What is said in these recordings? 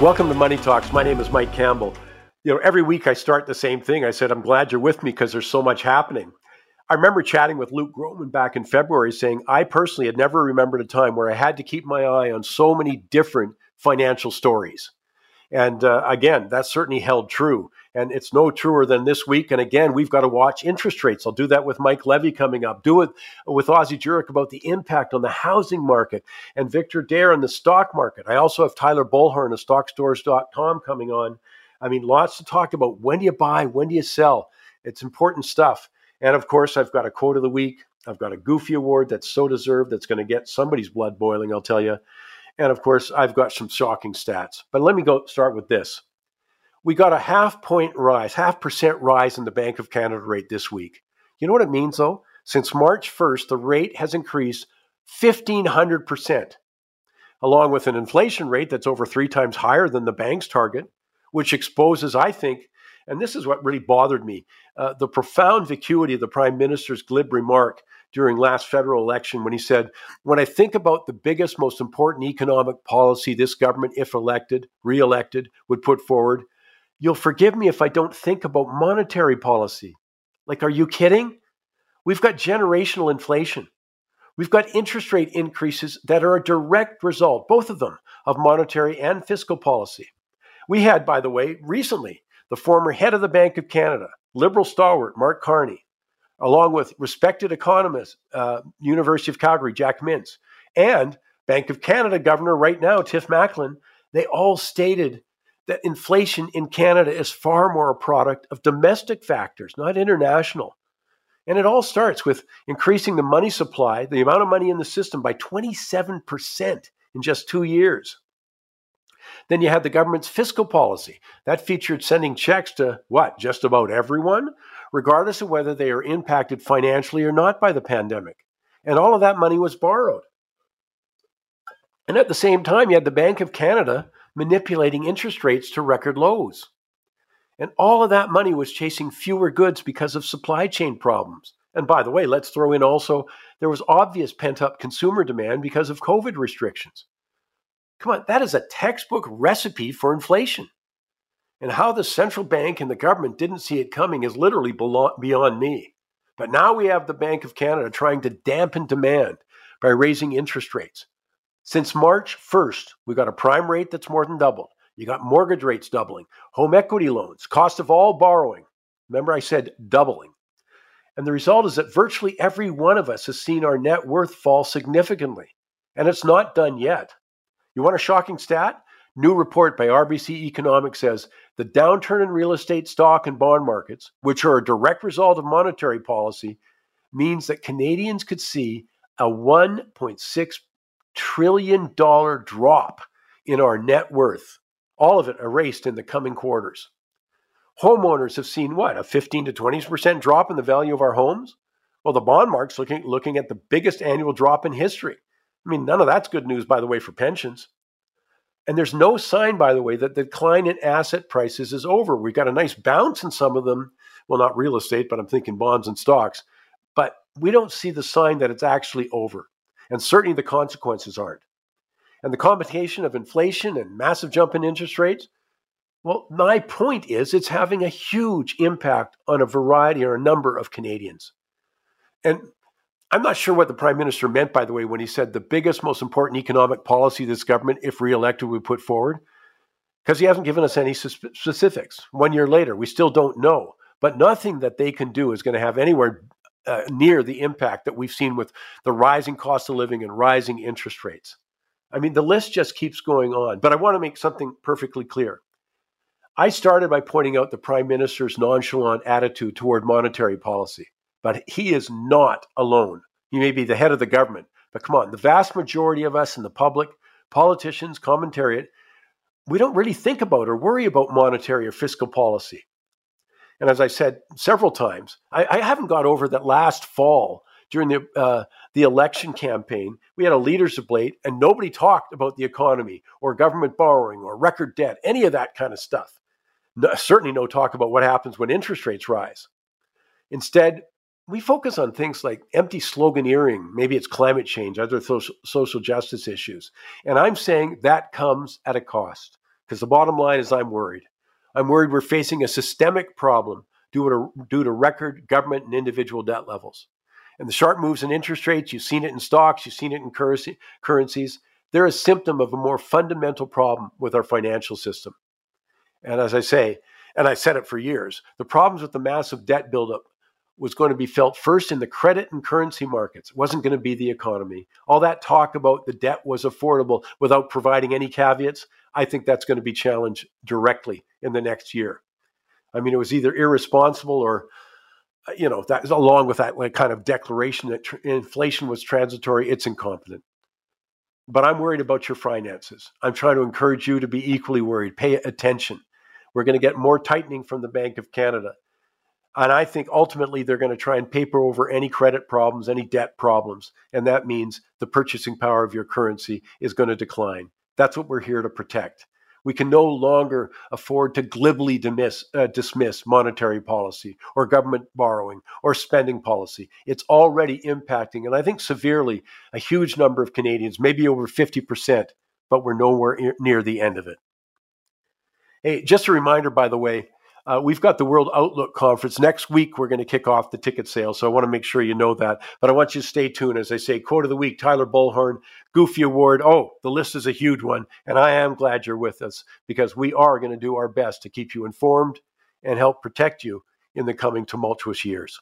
Welcome to Money Talks. My name is Mike Campbell. You know, every week I start the same thing. I said, I'm glad you're with me because there's so much happening. I remember chatting with Luke Gromen back in February saying, I personally had never remembered a time where I had to keep my eye on so many different financial stories. And uh, again, that certainly held true. And it's no truer than this week. And again, we've got to watch interest rates. I'll do that with Mike Levy coming up. Do it with Ozzie Jurock about the impact on the housing market and Victor Adair on the stock market. I also have Tyler Bollhorn of Stockscores.com coming on. I mean, lots to talk about. When do you buy? When do you sell? It's important stuff. And of course, I've got a quote of the week. I've got a goofy award that's so deserved that's going to get somebody's blood boiling, I'll tell you. And of course, I've got some shocking stats. But let me go start with this we got a half point rise, half percent rise in the Bank of Canada rate this week. You know what it means though? Since March 1st, the rate has increased 1,500%, along with an inflation rate that's over three times higher than the bank's target, which exposes, I think, and this is what really bothered me, uh, the profound vacuity of the Prime Minister's glib remark during last federal election when he said, When I think about the biggest, most important economic policy this government, if elected, re elected, would put forward, You'll forgive me if I don't think about monetary policy. Like, are you kidding? We've got generational inflation. We've got interest rate increases that are a direct result, both of them, of monetary and fiscal policy. We had, by the way, recently the former head of the Bank of Canada, Liberal stalwart Mark Carney, along with respected economist, uh, University of Calgary, Jack Mintz, and Bank of Canada Governor right now, Tiff Macklem, they all stated that inflation in Canada is far more a product of domestic factors, not international. And it all starts with increasing the money supply, the amount of money in the system, by 27% in just two years. Then you had the government's fiscal policy. That featured sending checks to what? Just about everyone, regardless of whether they are impacted financially or not by the pandemic. And all of that money was borrowed. And at the same time, you had the Bank of Canada manipulating interest rates to record lows. And all of that money was chasing fewer goods because of supply chain problems. And by the way, let's throw in also there was obvious pent up consumer demand because of COVID restrictions. Come on, that is a textbook recipe for inflation. And how the central bank and the government didn't see it coming is literally beyond me. But now we have the Bank of Canada trying to dampen demand by raising interest rates. Since March 1st, we got a prime rate that's more than doubled. You got mortgage rates doubling, home equity loans, cost of all borrowing. Remember, I said doubling. And the result is that virtually every one of us has seen our net worth fall significantly. And it's not done yet. You want a shocking stat? New report by RBC Economics says the downturn in real estate stock and bond markets, which are a direct result of monetary policy, means that Canadians could see a 1.6 trillion dollar drop in our net worth, all of it erased in the coming quarters. Homeowners have seen what, a 15 to 20% drop in the value of our homes? Well, the bond market's looking, looking at the biggest annual drop in history. I mean, none of that's good news, by the way, for pensions. And there's no sign, by the way, that the decline in asset prices is over. We've got a nice bounce in some of them. Well, not real estate, but I'm thinking bonds and stocks. But we don't see the sign that it's actually over and certainly the consequences aren't. And the combination of inflation and massive jump in interest rates, well, my point is it's having a huge impact on a variety or a number of Canadians. And I'm not sure what the Prime Minister meant, by the way, when he said the biggest, most important economic policy this government, if re-elected, would put forward, because he hasn't given us any specifics. One year later, we still don't know. But nothing that they can do is going to have anywhere uh, near the impact that we've seen with the rising cost of living and rising interest rates. I mean, the list just keeps going on. But I want to make something perfectly clear. I started by pointing out the prime minister's nonchalant attitude toward monetary policy, but he is not alone. He may be the head of the government, but come on, the vast majority of us in the public, politicians, commentariat, we don't really think about or worry about monetary or fiscal policy. And as I said several times, I, I haven't got over that last fall during the uh, the election campaign, we had a leaders debate, and nobody talked about the economy or government borrowing or record debt, any of that kind of stuff. No, certainly, no talk about what happens when interest rates rise. Instead, we focus on things like empty sloganeering. Maybe it's climate change, other social, social justice issues, and I'm saying that comes at a cost. Because the bottom line is I'm worried. I'm worried we're facing a systemic problem due to, due to record government and individual debt levels. And the sharp moves in interest rates, you've seen it in stocks, you've seen it in currency, currencies. They're a symptom of a more fundamental problem with our financial system. And as I say, and I said it for years, the problems with the massive debt buildup was going to be felt first in the credit and currency markets. It wasn't going to be the economy. All that talk about the debt was affordable without providing any caveats, I think that's going to be challenged directly in the next year. I mean, it was either irresponsible or, uh, you know, that along with that kind of declaration that tr- inflation was transitory, it's incompetent. But I'm worried about your finances. I'm trying to encourage you to be equally worried. Pay attention. We're going to get more tightening from the Bank of Canada. And I think ultimately they're going to try and paper over any credit problems, any debt problems. And that means the purchasing power of your currency is going to decline. That's what we're here to protect. We can no longer afford to glibly dismiss, uh, dismiss monetary policy or government borrowing or spending policy. It's already impacting, and I think severely, a huge number of Canadians, maybe over 50%, but we're nowhere near the end of it. Hey, just a reminder, by the way, uh, we've got the World Outlook Conference next week. We're going to kick off the ticket sale, so I want to make sure you know that. But I want you to stay tuned as I say. Quote of the week: Tyler Bollhorn, Goofy Award. Oh, the list is a huge one, and I am glad you're with us because we are going to do our best to keep you informed and help protect you in the coming tumultuous years.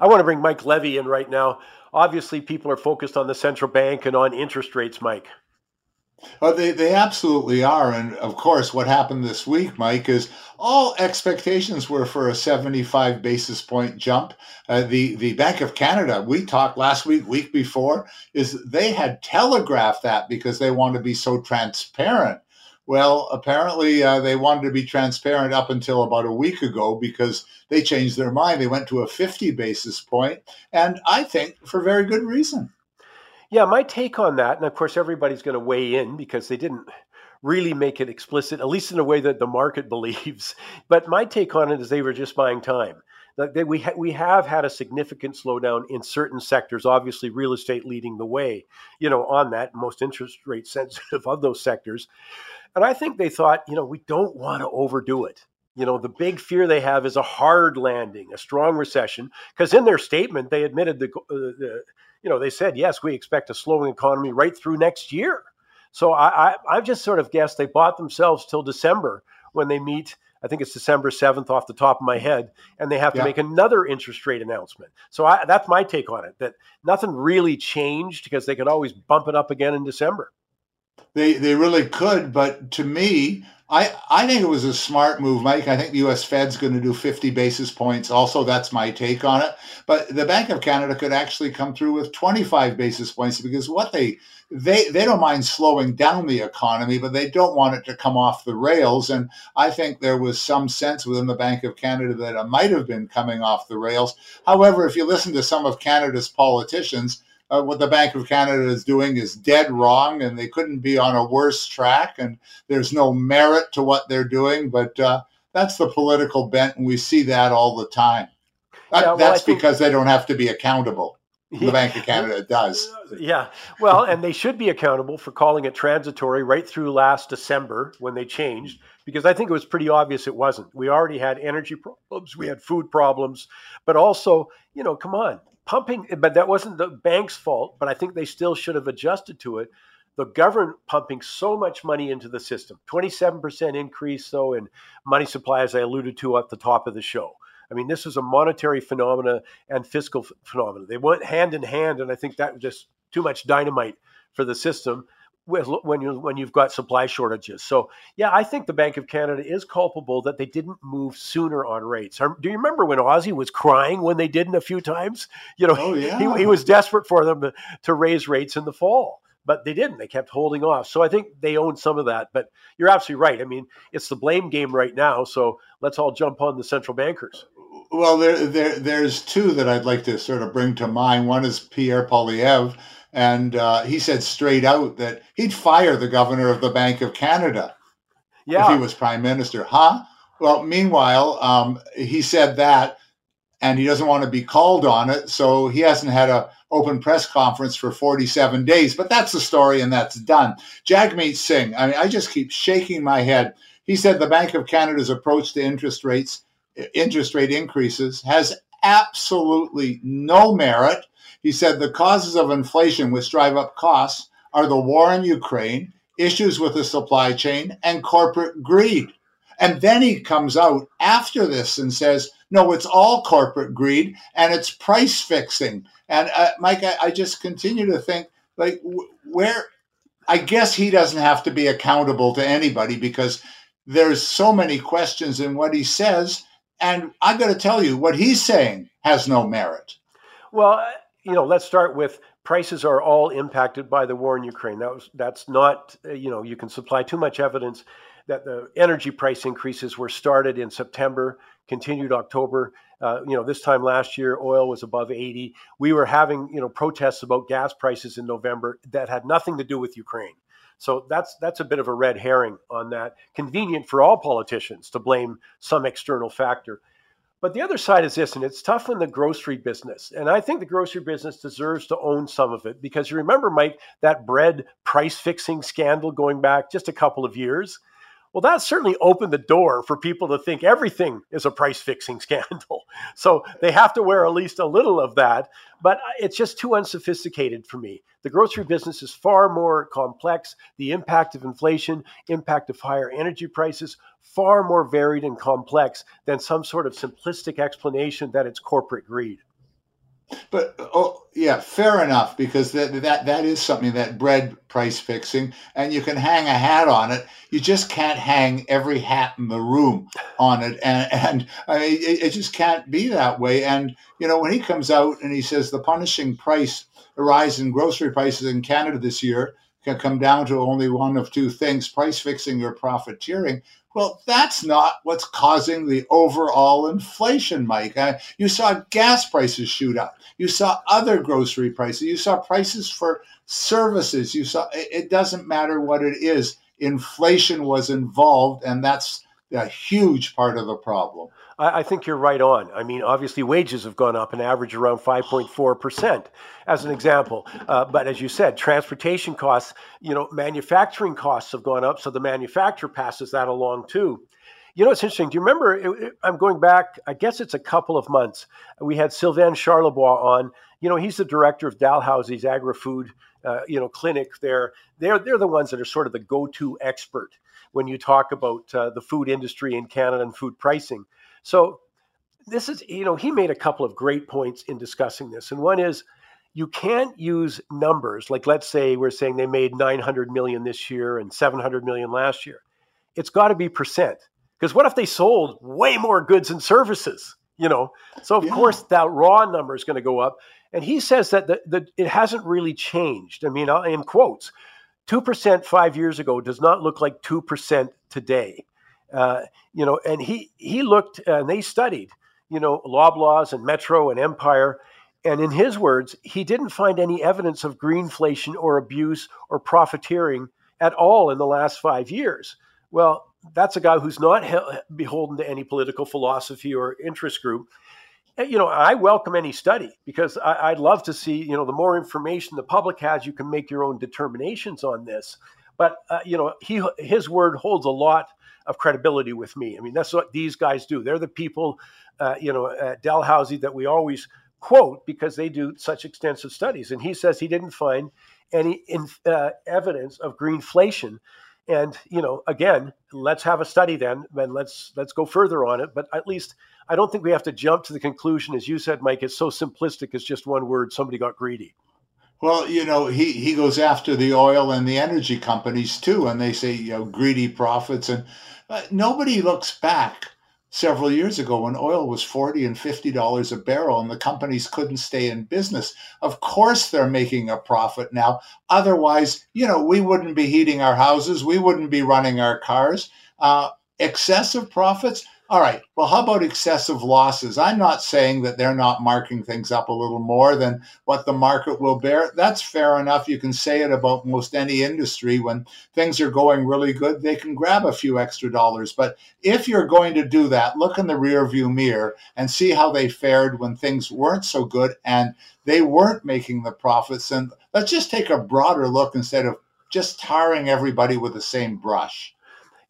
I want to bring Mike Levy in right now. Obviously, people are focused on the central bank and on interest rates, Mike. Oh, they, they absolutely are. And of course, what happened this week, Mike, is all expectations were for a 75 basis point jump. Uh, the, the Bank of Canada, we talked last week, week before, is they had telegraphed that because they want to be so transparent. Well, apparently uh, they wanted to be transparent up until about a week ago because they changed their mind. They went to a 50 basis point, and I think for very good reason. Yeah, my take on that, and of course, everybody's going to weigh in because they didn't really make it explicit, at least in a way that the market believes. But my take on it is they were just buying time. We ha- we have had a significant slowdown in certain sectors. Obviously, real estate leading the way. You know, on that most interest rate sensitive of those sectors, and I think they thought, you know, we don't want to overdo it. You know, the big fear they have is a hard landing, a strong recession, because in their statement they admitted the, uh, the you know, they said, yes, we expect a slowing economy right through next year. So I, I, I've just sort of guessed they bought themselves till December when they meet. I think it's December 7th off the top of my head, and they have to yeah. make another interest rate announcement. So I, that's my take on it that nothing really changed because they could always bump it up again in December. They, they really could, but to me, I, I think it was a smart move, Mike. I think the U.S. Fed's going to do 50 basis points. Also, that's my take on it. But the Bank of Canada could actually come through with 25 basis points because what they they they don't mind slowing down the economy, but they don't want it to come off the rails. And I think there was some sense within the Bank of Canada that it might have been coming off the rails. However, if you listen to some of Canada's politicians, uh, what the Bank of Canada is doing is dead wrong, and they couldn't be on a worse track. And there's no merit to what they're doing, but uh, that's the political bent, and we see that all the time. That, yeah, well, that's think, because they don't have to be accountable. The Bank of Canada does. Yeah. Well, and they should be accountable for calling it transitory right through last December when they changed, because I think it was pretty obvious it wasn't. We already had energy problems, we had food problems, but also, you know, come on, pumping, but that wasn't the bank's fault. But I think they still should have adjusted to it. The government pumping so much money into the system, 27% increase, though, in money supply, as I alluded to at the top of the show. I mean, this is a monetary phenomena and fiscal phenomena. They went hand in hand, and I think that was just too much dynamite for the system when you when you've got supply shortages. So yeah, I think the Bank of Canada is culpable that they didn't move sooner on rates. Do you remember when Ozzie was crying when they didn't a few times? You know, oh, yeah. he, he was desperate for them to, to raise rates in the fall. But they didn't. They kept holding off. So I think they own some of that. But you're absolutely right. I mean, it's the blame game right now. So let's all jump on the central bankers. Well, there, there, there's two that I'd like to sort of bring to mind. One is Pierre Poilievre, and uh, he said straight out that he'd fire the governor of the Bank of Canada yeah. if he was prime minister. Huh? Well, meanwhile, um, he said that and he doesn't want to be called on it. So he hasn't had a open press conference for 47 days. But that's the story, and that's done. Jagmeet Singh. I mean, I just keep shaking my head. He said the Bank of Canada's approach to interest rates, interest rate increases, has absolutely no merit. He said the causes of inflation, which drive up costs, are the war in Ukraine, issues with the supply chain, and corporate greed. And then he comes out after this and says, no, it's all corporate greed and it's price fixing. And uh, Mike, I, I, just continue to think like where I guess he doesn't have to be accountable to anybody because there's so many questions in what he says. And I'm going to tell you what he's saying has no merit. Well, you know, let's start with prices are all impacted by the war in Ukraine. That was, that's not, you know, you can supply too much evidence that the energy price increases were started in September, continued October. Uh, you know, this time last year, oil was above 80. We were having, you know, protests about gas prices in November that had nothing to do with Ukraine. So that's that's a bit of a red herring on that. Convenient for all politicians to blame some external factor. But the other side is this, and it's tough in the grocery business. And I think the grocery business deserves to own some of it because you remember, Mike, that bread price fixing scandal going back just a couple of years. Well, that certainly opened the door for people to think everything is a price fixing scandal. So they have to wear at least a little of that. But uh, it's just too unsophisticated for me. The grocery business is far more complex. The impact of inflation, impact of higher energy prices, far more varied and complex than some sort of simplistic explanation that it's corporate greed. But oh yeah, fair enough because that that that is something that bread price fixing, and you can hang a hat on it. You just can't hang every hat in the room on it, and and I mean it, it just can't be that way. And you know when he comes out and he says the punishing price, the rise in grocery prices in Canada this year can come down to only one of two things: price fixing or profiteering. Well, that's not what's causing the overall inflation, Mike. Uh, you saw gas prices shoot up. You saw other grocery prices. You saw prices for services. You saw it doesn't matter what it is. Inflation was involved, and that's a huge part of the problem. I, I think you're right on. I mean, obviously, wages have gone up an average around 5.4%, as an example. Uh, but as you said, transportation costs, you know, manufacturing costs have gone up, so the manufacturer passes that along too. You know, it's interesting. Do you remember? It, it, I'm going back, I guess it's a couple of months. We had Sylvain Charlebois on. You know, he's the director of Dalhousie's agri food, uh, you know, clinic there. They're, they're the ones that are sort of the go to expert when you talk about uh, the food industry in Canada and food pricing. So this is, you know, he made a couple of great points in discussing this. And one is you can't use numbers like let's say we're saying they made 900 million this year and 700 million last year. It's got to be percent. Because what if they sold way more goods and services? You know, so of yeah. course that raw number is going to go up. And he says that the, the, it hasn't really changed. I mean, in quotes, 2% five years ago does not look like 2% today. Uh, you know, and he he looked and they studied, you know, Loblaws and Metro and Empire, and in his words, he didn't find any evidence of greedflation or abuse or profiteering at all in the last five years. Well, that's a guy who's not beholden to any political philosophy or interest group. You know, I welcome any study because I, would love to see, you know, the more information the public has, you can make your own determinations on this. But uh, you know, he his word holds a lot of credibility with me. I mean, that's what these guys do. They're the people, uh, you know, at Dalhousie that we always quote because they do such extensive studies. And he says he didn't find any uh, evidence of greedflation. And you know, again, let's have a study then, and let's let's go further on it. But at least I don't think we have to jump to the conclusion, as you said, Mike. It's so simplistic. It's just one word. Somebody got greedy. Well, you know, he, he goes after the oil and the energy companies too, and they say, you know, greedy profits. And uh, nobody looks back several years ago when oil was 40 and 50 dollars a barrel and the companies couldn't stay in business. Of course they're making a profit now. Otherwise you know we wouldn't be heating our houses. We wouldn't be running our cars. Uh, excessive profits All right. Well, how about excessive losses? I'm not saying that they're not marking things up a little more than what the market will bear. That's fair enough. You can say it about most any industry. When things are going really good, they can grab a few extra dollars. But if you're going to do that, look in the rearview mirror and see how they fared when things weren't so good and they weren't making the profits. And let's just take a broader look instead of just tarring everybody with the same brush.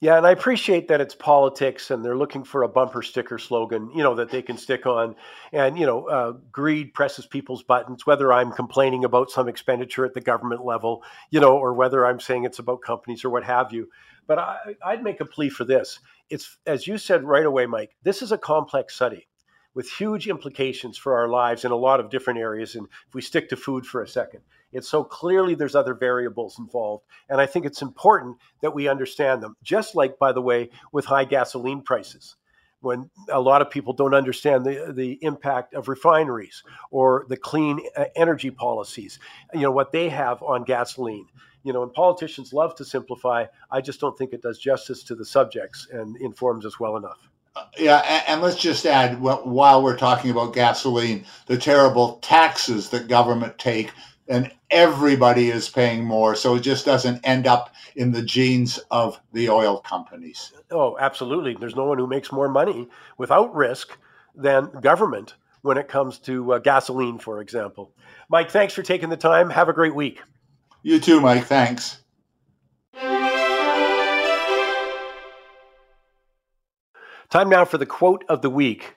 Yeah, and I appreciate that it's politics and they're looking for a bumper sticker slogan, you know, that they can stick on. And, you know, uh, greed presses people's buttons, whether I'm complaining about some expenditure at the government level, you know, or whether I'm saying it's about companies or what have you. But I, I'd make a plea for this. It's, as you said right away, Mike, this is a complex study with huge implications for our lives in a lot of different areas. And if we stick to food for a second, it's so clearly there's other variables involved. And I think it's important that we understand them. Just like, by the way, with high gasoline prices, when a lot of people don't understand the, the impact of refineries or the clean uh, energy policies, you know, what they have on gasoline. You know, and politicians love to simplify. I just don't think it does justice to the subjects and informs us well enough yeah, and let's just add while we're talking about gasoline, the terrible taxes that government take, and everybody is paying more, so it just doesn't end up in the jeans of the oil companies. Oh, absolutely. There's no one who makes more money without risk than government when it comes to uh, gasoline, for example. Mike, thanks for taking the time. Have a great week. You too, Mike. Thanks. Time now for the quote of the week.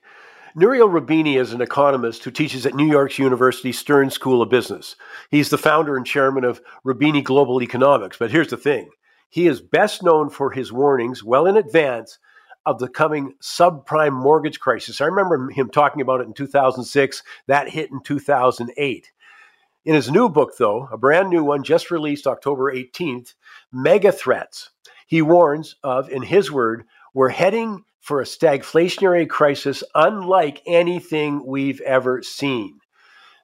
Nouriel Roubini is an economist who teaches at New York's University Stern School of Business. He's the founder and chairman of Roubini Global Economics. But here's the thing he is best known for his warnings well in advance of the coming subprime mortgage crisis. I remember him talking about it in 2006, that hit in 2008. In his new book, though, a brand new one just released October 18th, Mega Threats, he warns of, in his word, we're heading for a stagflationary crisis unlike anything we've ever seen.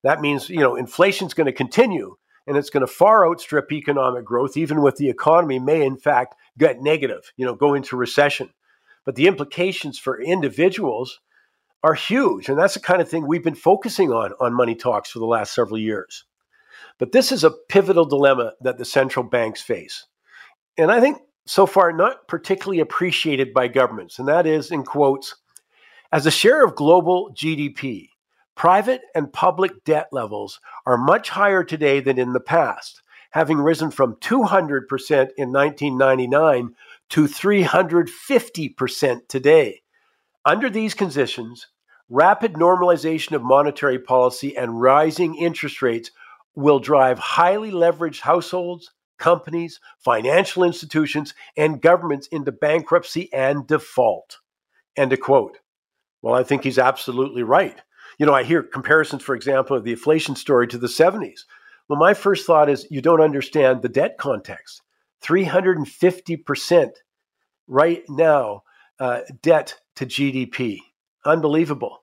That means, you know, inflation's going to continue and it's going to far outstrip economic growth, even with the economy may in fact get negative, you know, go into recession. But the implications for individuals are huge. And that's the kind of thing we've been focusing on on Money Talks for the last several years. But this is a pivotal dilemma that the central banks face. And I think so far not particularly appreciated by governments, and that is, in quotes, as a share of global GDP, private and public debt levels are much higher today than in the past, having risen from 200% in 1999 to 350% today. Under these conditions, rapid normalization of monetary policy and rising interest rates will drive highly leveraged households, companies, financial institutions, and governments into bankruptcy and default. End of quote. Well, I think he's absolutely right. You know, I hear comparisons, for example, of the inflation story to the 70s. Well, my first thought is you don't understand the debt context. 350% right now, uh, debt to GDP. Unbelievable.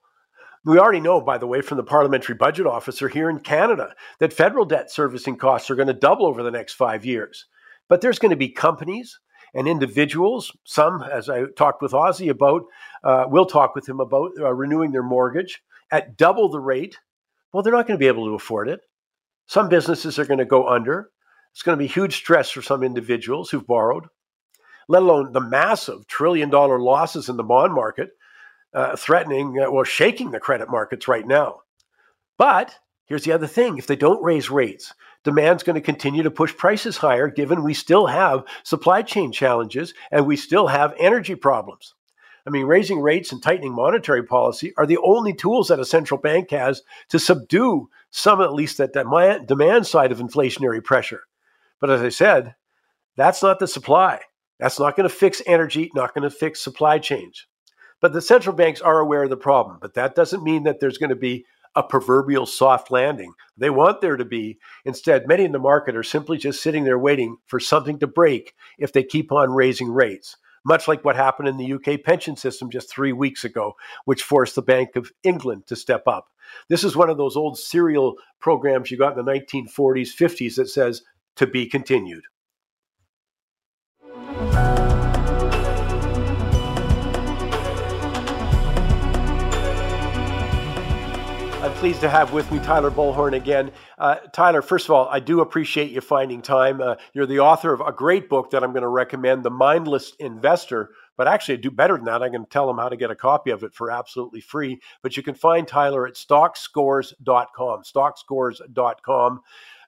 We already know, by the way, from the parliamentary budget officer here in Canada, that federal debt servicing costs are going to double over the next five years. But there's going to be companies and individuals, some, as I talked with Ozzie about, uh, we'll talk with him about uh, renewing their mortgage at double the rate. Well, they're not going to be able to afford it. Some businesses are going to go under. It's going to be huge stress for some individuals who've borrowed, let alone the massive trillion dollar losses in the bond market uh, threatening uh, or shaking the credit markets right now. But here's the other thing if they don't raise rates, demand's going to continue to push prices higher, given we still have supply chain challenges and we still have energy problems. I mean, raising rates and tightening monetary policy are the only tools that a central bank has to subdue some, at least, that demand side of inflationary pressure. But as I said, that's not the supply. That's not going to fix energy, not going to fix supply chains. But the central banks are aware of the problem. But that doesn't mean that there's going to be a proverbial soft landing. They want there to be. Instead, many in the market are simply just sitting there waiting for something to break if they keep on raising rates, much like what happened in the UK pension system just three weeks ago, which forced the Bank of England to step up. This is one of those old serial programs you got in the 1940s, 50s that says to be continued. Pleased to have with me Tyler Bollhorn again. Uh, Tyler, first of all, I do appreciate you finding time. Uh, you're the author of a great book that I'm going to recommend, The Mindless Investor. But actually, do better than that. I can tell them how to get a copy of it for absolutely free. But you can find Tyler at stockscores.com. Stockscores.com.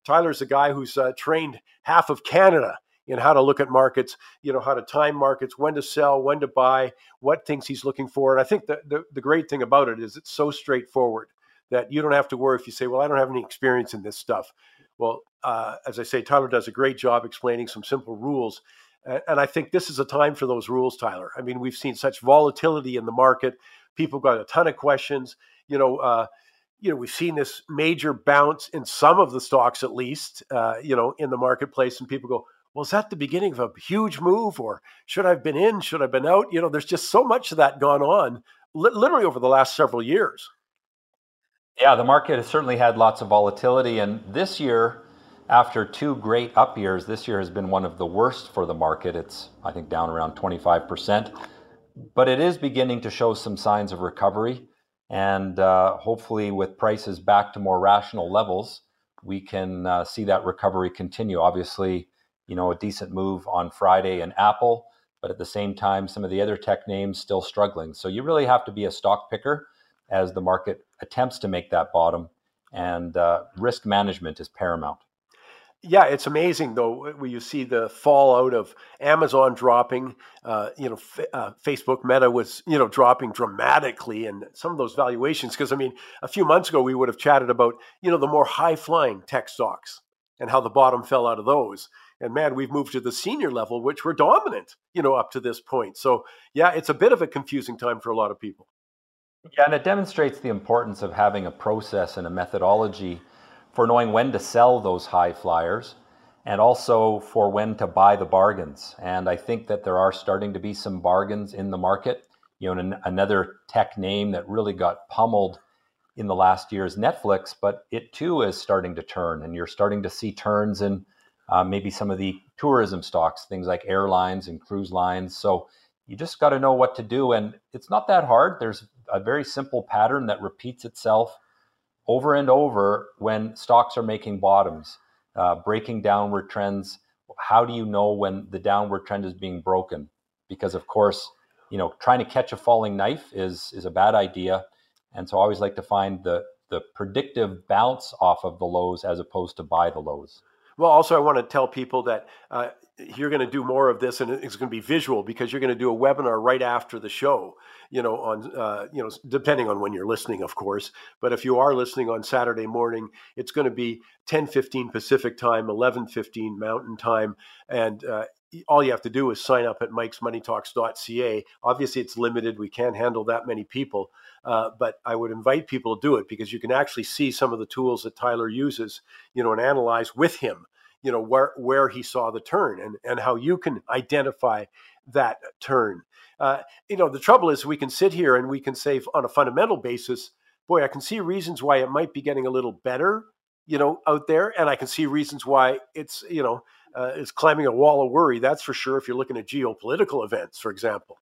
Tyler's a guy who's uh, trained half of Canada in how to look at markets, you know, how to time markets, when to sell, when to buy, what things he's looking for. And I think the, the, the great thing about it is it's so straightforward that you don't have to worry if you say, well, I don't have any experience in this stuff. Well, uh, as I say, Tyler does a great job explaining some simple rules. And I think this is a time for those rules, Tyler. I mean, we've seen such volatility in the market. People got a ton of questions. You know, uh, you know, we've seen this major bounce in some of the stocks, at least, uh, you know, in the marketplace, and people go, "Well, is that the beginning of a huge move, or should I have been in? Should I have been out?" You know, there's just so much of that gone on, li- literally over the last several years. Yeah, the market has certainly had lots of volatility. And this year, after two great up years, this year has been one of the worst for the market. It's, I think, down around 25%. But it is beginning to show some signs of recovery. And uh, hopefully, with prices back to more rational levels, we can uh, see that recovery continue. Obviously, you know, a decent move on Friday in Apple, but at the same time, some of the other tech names still struggling. So you really have to be a stock picker as the market attempts to make that bottom, and uh, risk management is paramount. Yeah, it's amazing though when you see the fallout of Amazon dropping. Uh, you know, f- uh, Facebook Meta was you know dropping dramatically, and some of those valuations. Because I mean, a few months ago we would have chatted about you know the more high flying tech stocks and how the bottom fell out of those. And man, we've moved to the senior level, which were dominant, you know, up to this point. So yeah, it's a bit of a confusing time for a lot of people. Yeah, and it demonstrates the importance of having a process and a methodology for knowing when to sell those high flyers and also for when to buy the bargains. And I think that there are starting to be some bargains in the market. You know, another tech name that really got pummeled in the last year is Netflix, but it too is starting to turn, and you're starting to see turns in uh, maybe some of the tourism stocks, things like airlines and cruise lines. So you just got to know what to do, and it's not that hard. There's a very simple pattern that repeats itself over and over when stocks are making bottoms, uh, breaking downward trends. How do you know when the downward trend is being broken? Because of course, you know, trying to catch a falling knife is is a bad idea, and so I always like to find the the predictive bounce off of the lows as opposed to buy the lows. Well, also, I want to tell people that uh, you're going to do more of this, and it's going to be visual because you're going to do a webinar right after the show. You know, on uh, you know, depending on when you're listening, of course. But if you are listening on Saturday morning, it's going to be 10:15 Pacific time, 11:15 Mountain time, and uh, all you have to do is sign up at mikesmoneytalks.ca. Obviously, it's limited; we can't handle that many people. Uh, but I would invite people to do it because you can actually see some of the tools that Tyler uses, you know, and analyze with him, you know, where where he saw the turn and and how you can identify that turn. Uh, you know, the trouble is we can sit here and we can say on a fundamental basis, boy, I can see reasons why it might be getting a little better, you know, out there, and I can see reasons why it's you know. Uh, it's climbing a wall of worry, that's for sure. If you're looking at geopolitical events, for example.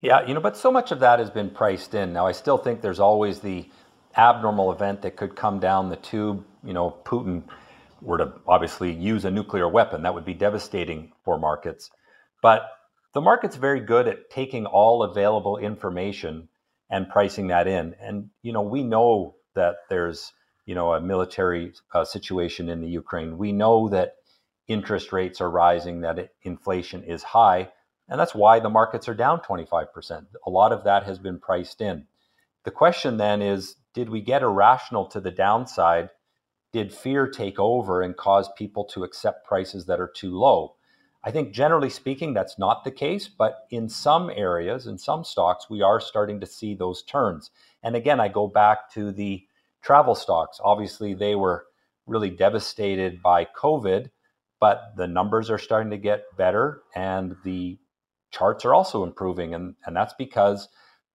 Yeah, you know, but so much of that has been priced in. Now, I still think there's always the abnormal event that could come down the tube. You know, Putin were to obviously use a nuclear weapon, that would be devastating for markets. But the market's very good at taking all available information and pricing that in. And, you know, we know that there's, you know, a military uh, situation in the Ukraine. We know that interest rates are rising, that it, inflation is high. And that's why the markets are down 25%. A lot of that has been priced in. The question then is did we get irrational to the downside? Did fear take over and cause people to accept prices that are too low? I think generally speaking, that's not the case, but in some areas, in some stocks, we are starting to see those turns. And again, I go back to the travel stocks. Obviously, they were really devastated by COVID, but the numbers are starting to get better and the charts are also improving. And, and that's because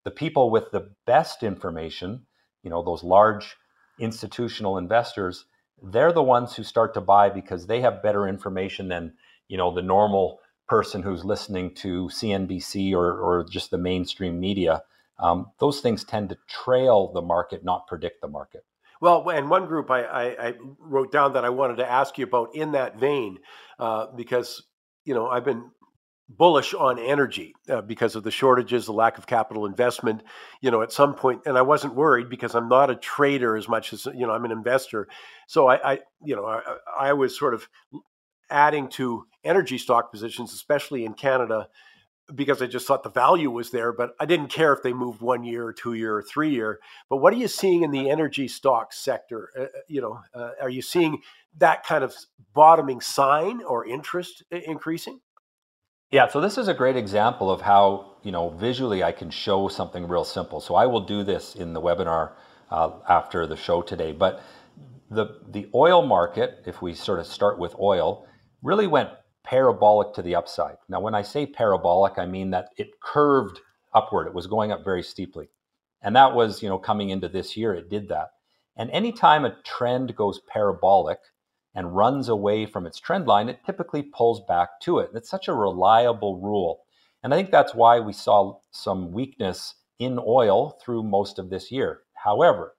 the people with the best information, you know, those large institutional investors, they're the ones who start to buy because they have better information than, you know, the normal person who's listening to CNBC or, or just the mainstream media. um, those things tend to trail the market, not predict the market. Well, and one group I, I, I, wrote down that I wanted to ask you about in that vein, uh, because you know I've been bullish on energy uh, because of the shortages, the lack of capital investment. You know, at some point, and I wasn't worried because I'm not a trader as much as you know I'm an investor. So I, I you know, I, I was sort of adding to energy stock positions, especially in Canada, because I just thought the value was there, but I didn't care if they moved one year or two year or three year. But what are you seeing in the energy stock sector? Uh, uh you know, uh, are you seeing that kind of bottoming sign or interest increasing? Yeah, so this is a great example of how you know visually I can show something real simple. So I will do this in the webinar uh, after the show today. But the the oil market, if we sort of start with oil, really went parabolic to the upside. Now, when I say parabolic, I mean that it curved upward. It was going up very steeply. And that was, you know, coming into this year, it did that. And anytime a trend goes parabolic and runs away from its trend line, it typically pulls back to it. It's such a reliable rule. And I think that's why we saw some weakness in oil through most of this year. However,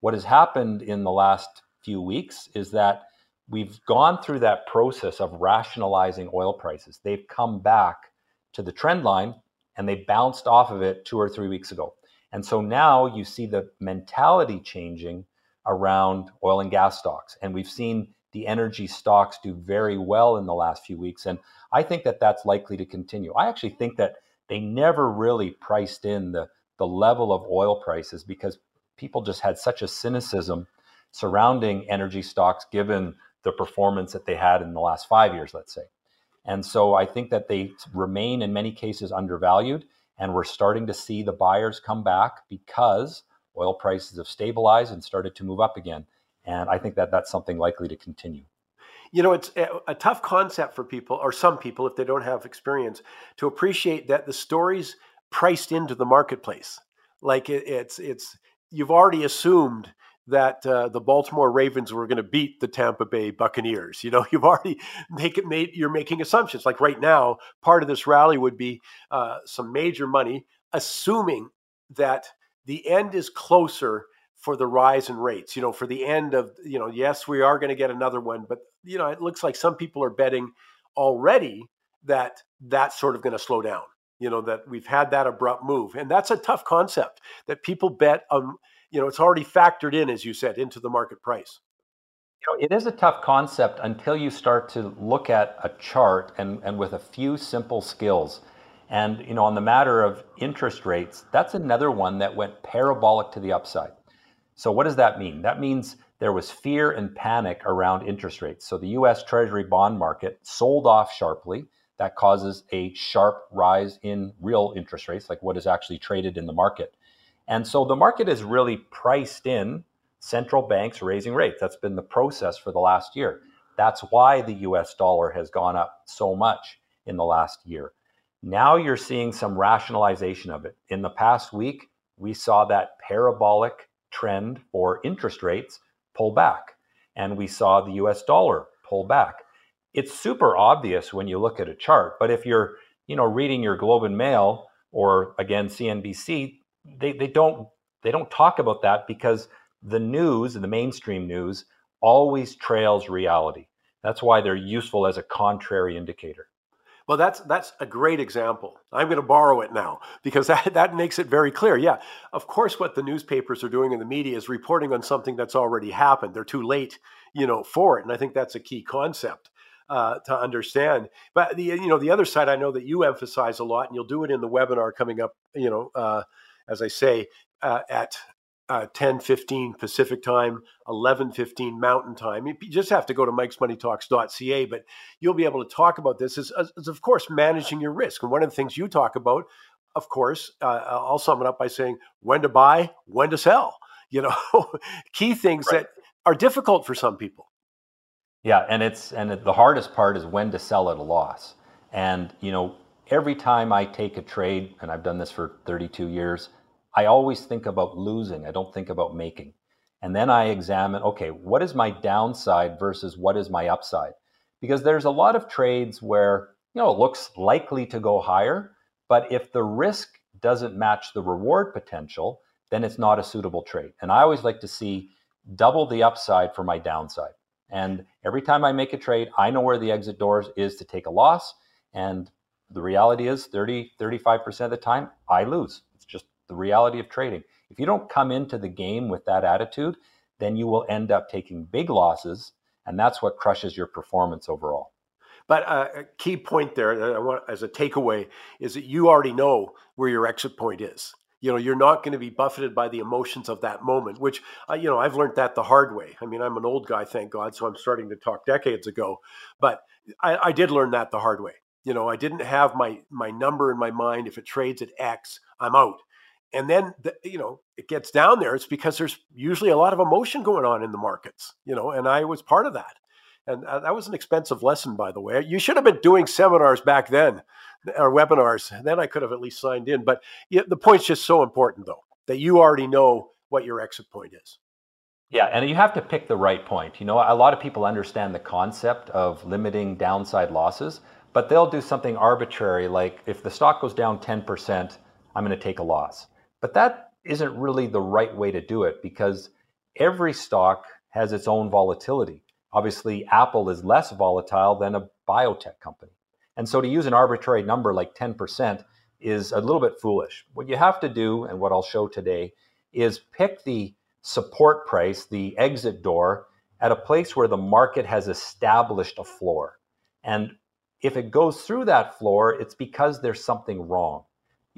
what has happened in the last few weeks is that we've gone through that process of rationalizing oil prices. They've come back to the trend line and they bounced off of it two or three weeks ago. And so now you see the mentality changing around oil and gas stocks. And we've seen the energy stocks do very well in the last few weeks. And I think that that's likely to continue. I actually think that they never really priced in the, the level of oil prices because people just had such a cynicism surrounding energy stocks given the performance that they had in the last five years, let's say. And so I think that they remain in many cases undervalued. And we're starting to see the buyers come back because oil prices have stabilized and started to move up again. And I think that that's something likely to continue. You know, it's a, tough concept for people, or some people, if they don't have experience, to appreciate that the story's priced into the marketplace. Like it, it's, it's, you've already assumed that uh, the Baltimore Ravens were going to beat the Tampa Bay Buccaneers. You know, you've already make it made you're making assumptions. Like right now, part of this rally would be uh, some major money, assuming that the end is closer for the rise in rates. You know, for the end of you know, yes, we are going to get another one, but you know, it looks like some people are betting already that that's sort of going to slow down. You know, that we've had that abrupt move, and that's a tough concept that people bet on you know it's already factored in as you said into the market price you know, it is a tough concept until you start to look at a chart and, and with a few simple skills and you know on the matter of interest rates that's another one that went parabolic to the upside so what does that mean that means there was fear and panic around interest rates so the us treasury bond market sold off sharply that causes a sharp rise in real interest rates like what is actually traded in the market and so the market is really priced in central banks raising rates. That's been the process for the last year. That's why the US dollar has gone up so much in the last year. Now you're seeing some rationalization of it. In the past week, we saw that parabolic trend for interest rates pull back, and we saw the US dollar pull back. It's super obvious when you look at a chart, but if you're, you know, reading your Globe and Mail or again CNBC, they, they don't they don't talk about that because the news and the mainstream news always trails reality. That's why they're useful as a contrary indicator. Well, that's that's a great example. I'm going to borrow it now because that, that makes it very clear. Yeah, of course, what the newspapers are doing in the media is reporting on something that's already happened. They're too late, you know, for it, and I think that's a key concept uh, to understand. But the you know the other side, I know that you emphasize a lot, and you'll do it in the webinar coming up. You know, uh, as I say, uh, at uh, 10 15 Pacific time, 11 15 Mountain time. You just have to go to mikesmoneytalks.ca, but you'll be able to talk about this as, as, of course, managing your risk. And one of the things you talk about, of course, uh, I'll sum it up by saying when to buy, when to sell. You know, key things right. that are difficult for some people. Yeah, and it's and the hardest part is when to sell at a loss. And you know, every time I take a trade, and I've done this for 32 years, I always think about losing. I don't think about making. And then I examine, okay, what is my downside versus what is my upside? Because there's a lot of trades where, you know, it looks likely to go higher, but if the risk doesn't match the reward potential, then it's not a suitable trade. And I always like to see double the upside for my downside. And every time I make a trade, I know where the exit doors is to take a loss. And the reality is 30, 35% of the time, I lose. The reality of trading. If you don't come into the game with that attitude, then you will end up taking big losses. And that's what crushes your performance overall. But uh, a key point there I want as a takeaway is that you already know where your exit point is. You know, you're not going to be buffeted by the emotions of that moment, which, uh, you know, I've learned that the hard way. I mean, I'm an old guy, thank God, so I'm starting to talk decades ago. But I, I did learn that the hard way. You know, I didn't have my my number in my mind. If it trades at X, I'm out. And then, the, you know, it gets down there. It's because there's usually a lot of emotion going on in the markets. You know, and I was part of that. And uh, that was an expensive lesson, by the way. You should have been doing seminars back then or webinars. Then I could have at least signed in. But yeah, the point's just so important, though, that you already know what your exit point is. Yeah, and you have to pick the right point. You know, a lot of people understand the concept of limiting downside losses, but they'll do something arbitrary like if the stock goes down 10%, I'm going to take a loss. But that isn't really the right way to do it because every stock has its own volatility. Obviously, Apple is less volatile than a biotech company. And so to use an arbitrary number like 10% is a little bit foolish. What you have to do, and what I'll show today, is pick the support price, the exit door, at a place where the market has established a floor. And if it goes through that floor, it's because there's something wrong.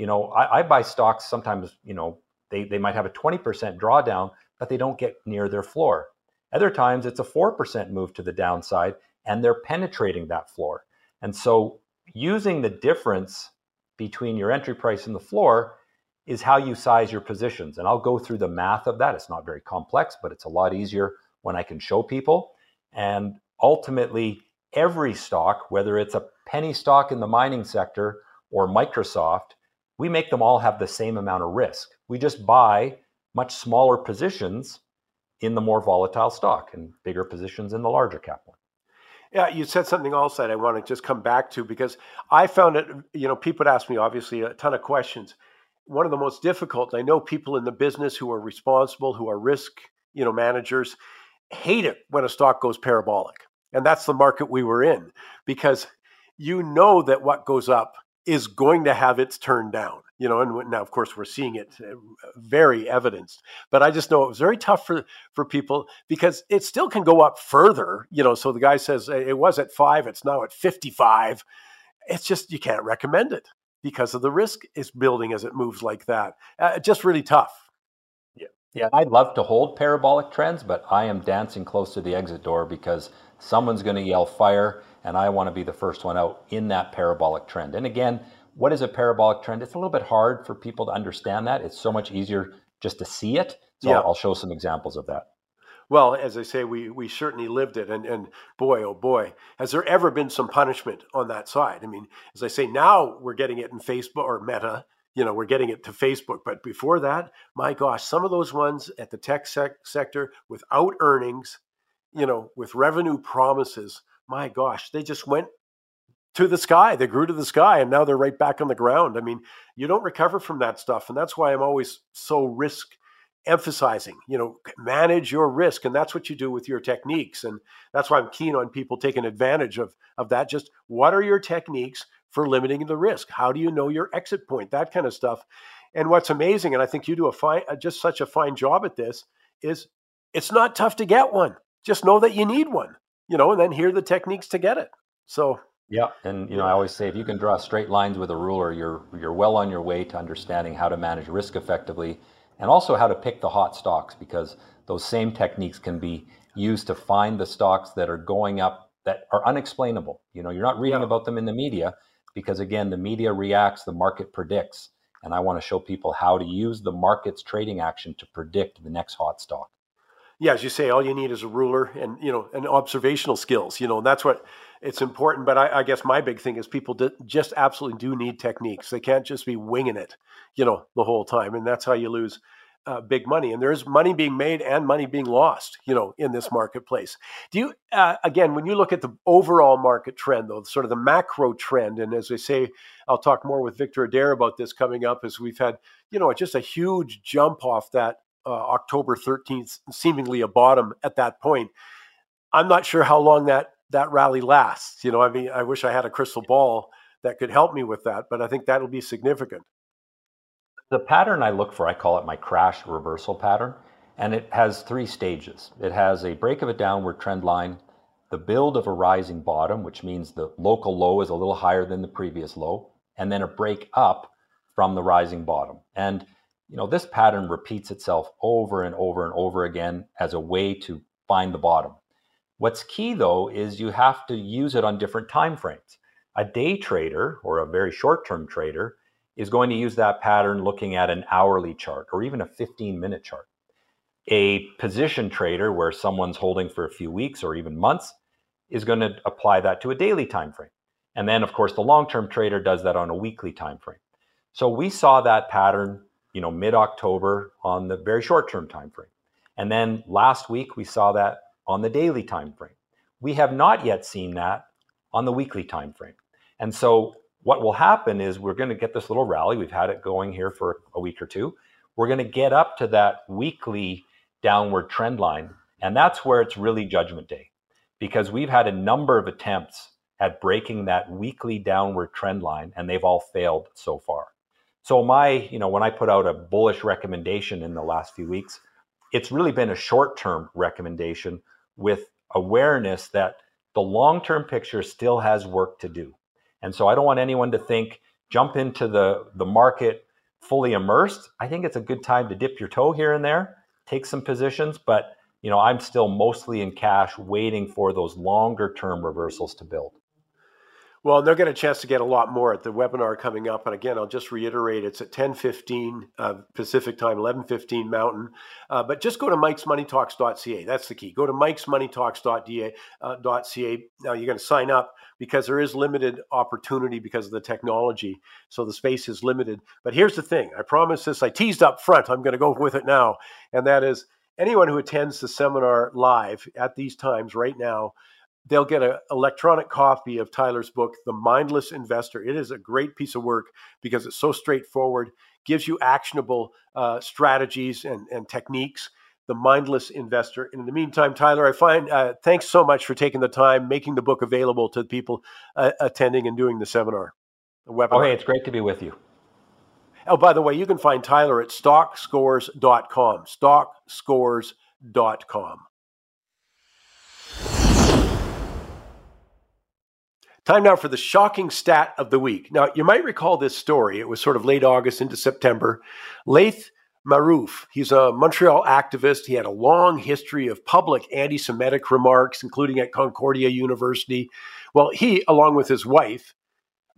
You know, I, I buy stocks sometimes, you know, they, they might have a 20% drawdown, but they don't get near their floor. Other times it's a 4% move to the downside and they're penetrating that floor. And so using the difference between your entry price and the floor is how you size your positions. And I'll go through the math of that. It's not very complex, but it's a lot easier when I can show people. And ultimately, every stock, whether it's a penny stock in the mining sector or Microsoft, we make them all have the same amount of risk. We just buy much smaller positions in the more volatile stock and bigger positions in the larger cap one. Yeah, you said something also that I want to just come back to because I found it, you know, people would ask me obviously a ton of questions. One of the most difficult, I know people in the business who are responsible, who are risk, you know, managers, hate it when a stock goes parabolic. And that's the market we were in because you know that what goes up is going to have its turn down you know and now of course we're seeing it uh, very evidenced but i just know it was very tough for for people because it still can go up further you know so the guy says it was at 5 it's now at 55 it's just you can't recommend it because of the risk is building as it moves like that uh, just really tough. Yeah yeah i'd love to hold parabolic trends but i am dancing close to the exit door because someone's going to yell fire and I want to be the first one out in that parabolic trend. And again, what is a parabolic trend? It's a little bit hard for people to understand that. It's so much easier just to see it. So yeah. I'll show some examples of that. Well, as I say, we we certainly lived it, and and boy, oh boy, has there ever been some punishment on that side? I mean, as I say, now we're getting it in Facebook or Meta, you know, we're getting it to Facebook, but before that, my gosh, some of those ones at the tech sec- sector without earnings, you know, with revenue promises, my gosh, they just went to the sky. They grew to the sky and now they're right back on the ground. I mean, you don't recover from that stuff. And that's why I'm always so risk emphasizing, you know, manage your risk. And that's what you do with your techniques. And that's why I'm keen on people taking advantage of, of that. Just what are your techniques for limiting the risk? How do you know your exit point? That kind of stuff. And what's amazing, and I think you do a fine, uh, just such a fine job at this, is it's not tough to get one. Just know that you need one you know, and then hear the techniques to get it. So yeah, and you know, I always say if you can draw straight lines with a ruler, you're you're well on your way to understanding how to manage risk effectively, and also how to pick the hot stocks because those same techniques can be used to find the stocks that are going up that are unexplainable. You know, you're not reading yeah. about them in the media because again, the media reacts, the market predicts, and I want to show people how to use the market's trading action to predict the next hot stock yeah, as you say, all you need is a ruler and you know and observational skills. You know, and that's what it's important. But I, I guess my big thing is people do, just absolutely do need techniques. They can't just be winging it, you know, the whole time, and that's how you lose. uh, big money, and there's money being made and money being lost, you know, in this marketplace. Do you, uh, again, when you look at the overall market trend, though, sort of the macro trend, and as I say, I'll talk more with Victor Adair about this coming up, as we've had, you know, just a huge jump off that uh, October 13th, seemingly a bottom at that point. I'm not sure how long that that rally lasts. You know, I mean, I wish I had a crystal ball that could help me with that, but I think that'll be significant. The pattern I look for, I call it my crash reversal pattern, and it has three stages. It has a break of a downward trend line, the build of a rising bottom, which means the local low is a little higher than the previous low, and then a break up from the rising bottom. And you know, this pattern repeats itself over and over and over again as a way to find the bottom. What's key though is you have to use it on different time frames. A day trader or a very short-term trader is going to use that pattern looking at an hourly chart or even a 15-minute chart. A position trader where someone's holding for a few weeks or even months is going to apply that to a daily time frame. And then of course the long-term trader does that on a weekly time frame. So we saw that pattern you know, mid-October on the very short-term time frame. And then last week we saw that on the daily time frame. We have not yet seen that on the weekly time frame. And so what will happen is we're going to get this little rally. We've had it going here for a week or two. We're going to get up to that weekly downward trend line. And that's where it's really judgment day because we've had a number of attempts at breaking that weekly downward trend line and they've all failed so far. So my, you know, when I put out a bullish recommendation in the last few weeks, it's really been a short-term recommendation with awareness that the long-term picture still has work to do. And so I don't want anyone to think jump into the the market fully immersed. I think it's a good time to dip your toe here and there, take some positions, but you know, I'm still mostly in cash waiting for those longer term reversals to build. Well, they'll get a chance to get a lot more at the webinar coming up. And again, I'll just reiterate, it's at 10.15 uh, Pacific time, 11.15 Mountain. Uh, but just go to mikesmoneytalks.ca. That's the key. Go to mikesmoneytalks.ca. Uh, now you're going to sign up because there is limited opportunity because of the technology. So the space is limited. But here's the thing. I promise this. I teased up front. I'm going to go with it now. And that is anyone who attends the seminar live at these times right now – they'll get an electronic copy of Tyler's book, The Mindless Investor. It is a great piece of work because it's so straightforward, gives you actionable uh, strategies and, and techniques. The Mindless Investor. And in the meantime, Tyler, I find uh, thanks so much for taking the time, making the book available to people uh, attending and doing the seminar. The webinar. Oh, hey, it's great to be with you. Oh, by the way, you can find Tyler at stockscores.com. Stockscores.com. Time now for the shocking stat of the week. Now, you might recall this story. It was sort of late August into September. Laith Marouf, he's a Montreal activist. He had a long history of public anti Semitic remarks, including at Concordia University. Well, he, along with his wife,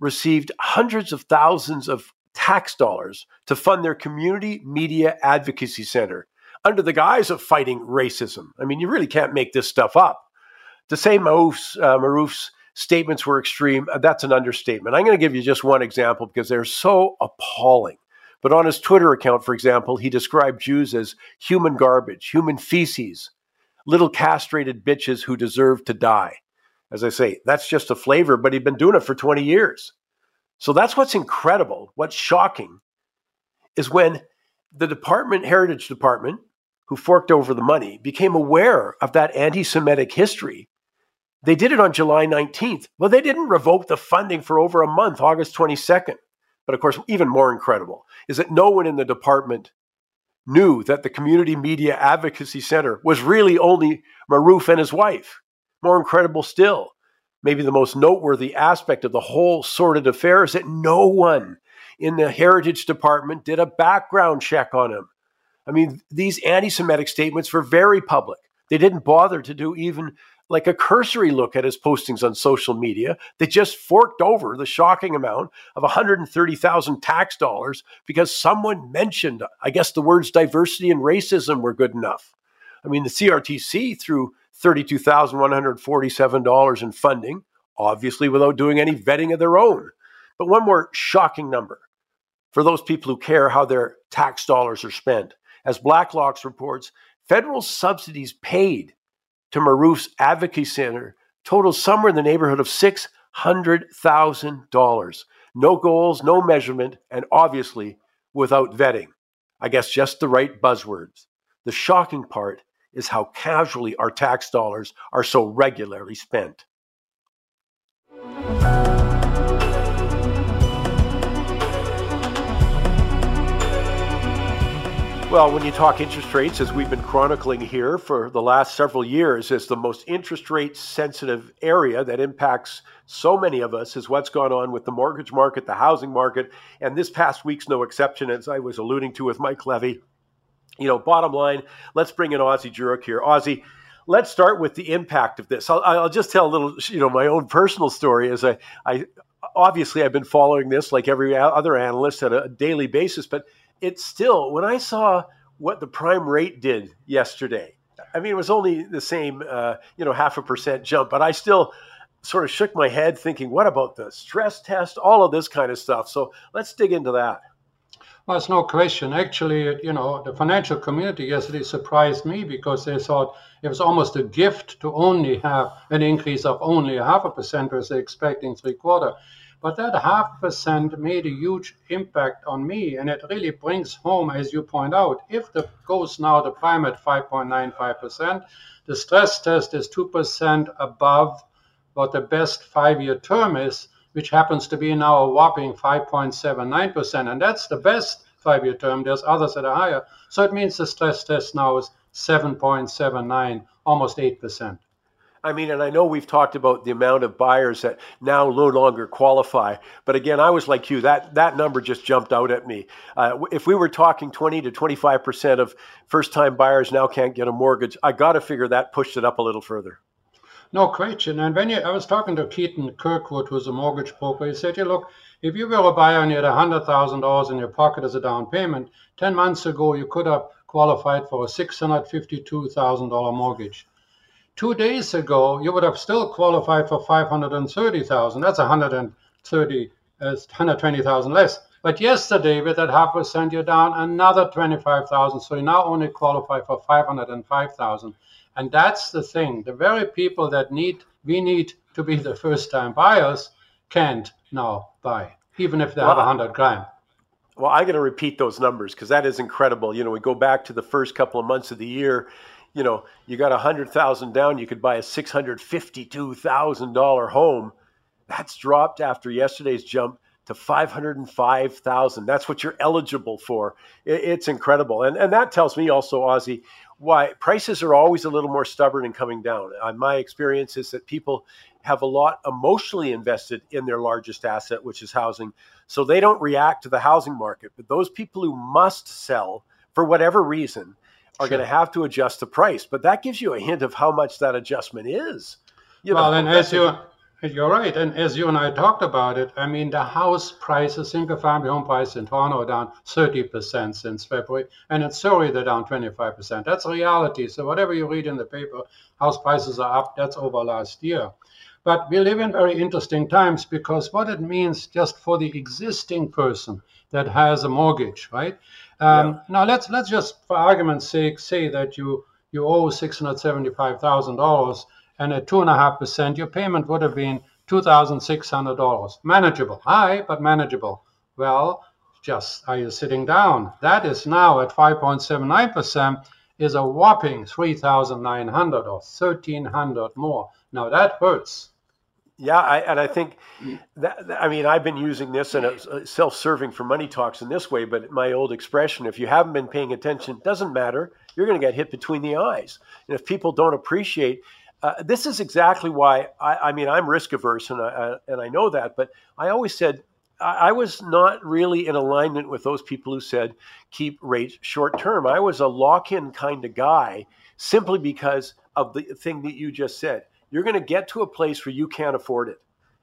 received hundreds of thousands of tax dollars to fund their community media advocacy center under the guise of fighting racism. I mean, you really can't make this stuff up. To say Marouf's, uh, Marouf's statements were extreme, uh, that's an understatement. I'm going to give you just one example because they're so appalling. But on his Twitter account, for example, he described Jews as human garbage, human feces, little castrated bitches who deserve to die. As I say, that's just a flavor, but he'd been doing it for 20 years. So that's what's incredible. What's shocking is when the department, Heritage Department, who forked over the money, became aware of that anti Semitic history they did it on July 19th. Well, they didn't revoke the funding for over a month, August 22nd. But of course, even more incredible is that no one in the department knew that the Community Media Advocacy Center was really only Marouf and his wife. More incredible still, maybe the most noteworthy aspect of the whole sordid affair is that no one in the Heritage Department did a background check on him. I mean, these anti Semitic statements were very public. They didn't bother to do even like a cursory look at his postings on social media. They just forked over the shocking amount of 130,000 tax dollars because someone mentioned, I guess the words diversity and racism were good enough. I mean, the CRTC threw $32,147 in funding, obviously without doing any vetting of their own. But one more shocking number for those people who care how their tax dollars are spent. As Blacklock's reports, federal subsidies paid to Marouf's Advocacy Center total somewhere in the neighborhood of $600,000. No goals, no measurement, and obviously without vetting. I guess just the right buzzwords. The shocking part is how casually our tax dollars are so regularly spent. Well, when you talk interest rates, as we've been chronicling here for the last several years, is the most interest rate sensitive area that impacts so many of us is what's gone on with the mortgage market, the housing market, and this past week's no exception, as I was alluding to with Mike Levy. You know, bottom line, let's bring in Ozzie Jurock here. Ozzie, let's start with the impact of this. I'll, I'll, just tell a little, you know, my own personal story. As I, I obviously I've been following this like every other analyst at a daily basis, but it's still when I saw what the prime rate did yesterday. I mean, it was only the same, uh, you know, half a percent jump, but I still sort of shook my head thinking, what about the stress test, all of this kind of stuff. So let's dig into that. Well, it's no question. Actually, you know, the financial community yesterday surprised me because they thought it was almost a gift to only have an increase of only a half a percent versus expecting three quarter. But that half percent made a huge impact on me, and it really brings home, as you point out, if the goes now the prime at 5.95%, the stress test is 2% above what the best five-year term is, which happens to be now a whopping 5.79%, and that's the best five-year term. There's others that are higher, so it means the stress test now is 7.79, almost 8%. I mean, and I know we've talked about the amount of buyers that now no longer qualify, but again, I was like you. That that number just jumped out at me. Uh, if we were talking 20 to 25 percent of first-time buyers now can't get a mortgage, I got to figure that pushed it up a little further. No question. And when you, I was talking to Keaton Kirkwood, who's a mortgage broker, he said, "Yeah, look, if you were a buyer and you had hundred thousand dollars in your pocket as a down payment, ten months ago you could have qualified for a six hundred fifty-two thousand dollar mortgage." Two days ago, you would have still qualified for 530,000. That's 130, uh, 120,000 less. But yesterday, with that half percent, you're down another 25,000. So you now only qualify for 505,000. And that's the thing. The very people that need we need to be the first-time buyers can't now buy, even if they well, have 100 grand. Well, I'm going to repeat those numbers because that is incredible. You know, we go back to the first couple of months of the year you know, you got a hundred thousand down, you could buy a six hundred fifty-two thousand dollar home. That's dropped after yesterday's jump to five hundred and five thousand. That's what you're eligible for. it's incredible, and and that tells me also, Ozzie, why prices are always a little more stubborn in coming down. Uh, my experience is that people have a lot emotionally invested in their largest asset, which is housing, so they don't react to the housing market. But those people who must sell for whatever reason are sure. going to have to adjust the price. But that gives you a hint of how much that adjustment is. You well, know, and as you you're right, and as you and I talked about it, I mean the house prices, single-family home prices in Toronto are down 30% since February, and in Surrey they're down 25%. That's reality. So whatever you read in the paper, house prices are up. That's over last year. But we live in very interesting times because what it means just for the existing person that has a mortgage, right? Um, yeah. Now let's let's just, for argument's sake, say that you you owe six hundred seventy-five thousand dollars, and at two and a half percent, your payment would have been two thousand six hundred dollars. Manageable, high but manageable. Well, just are you sitting down? That is now at five point seven nine percent is a whopping three thousand nine hundred or thirteen hundred more. Now that hurts. Yeah, I, and I think that I mean I've been using this and it's uh, self-serving for money talks in this way, but my old expression: if you haven't been paying attention, doesn't matter. You're going to get hit between the eyes, and if people don't appreciate. Uh, this is exactly why I, I, mean I'm risk averse and I, and I know that, but I always said I was not really in alignment with those people who said keep rates short term. I was a lock in kind of guy simply because of the thing that you just said you're going to get to a place where you can't afford it.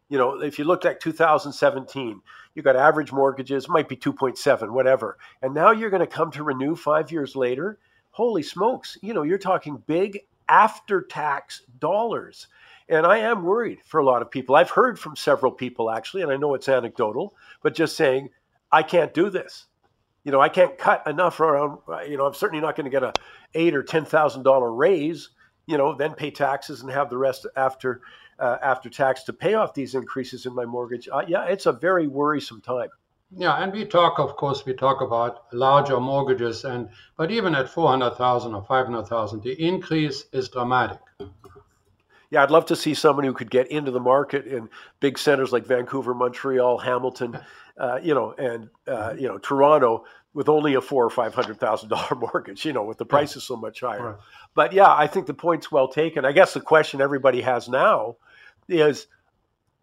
You know, if you looked at 2017, you got average mortgages, might be 2.7, whatever. And now you're going to come to renew five years later. Holy smokes, you know, you're talking big after tax dollars. And I am worried for a lot of people. I've heard from several people actually, and I know it's anecdotal, but just saying, I can't do this. You know, I can't cut enough around. You know, I'm certainly not going to get a eight or ten thousand dollar raise. You know, then pay taxes and have the rest after uh, after tax to pay off these increases in my mortgage. Uh, yeah, it's a very worrisome time. Yeah, and we talk, of course, we talk about larger mortgages, and but even at four hundred thousand or five hundred thousand, the increase is dramatic. Yeah, I'd love to see someone who could get into the market in big centers like Vancouver, Montreal, Hamilton, uh, you know, and uh, you know Toronto with only a four or five hundred thousand dollar mortgage. You know, with the prices so much higher. Right. But yeah, I think the point's well taken. I guess the question everybody has now is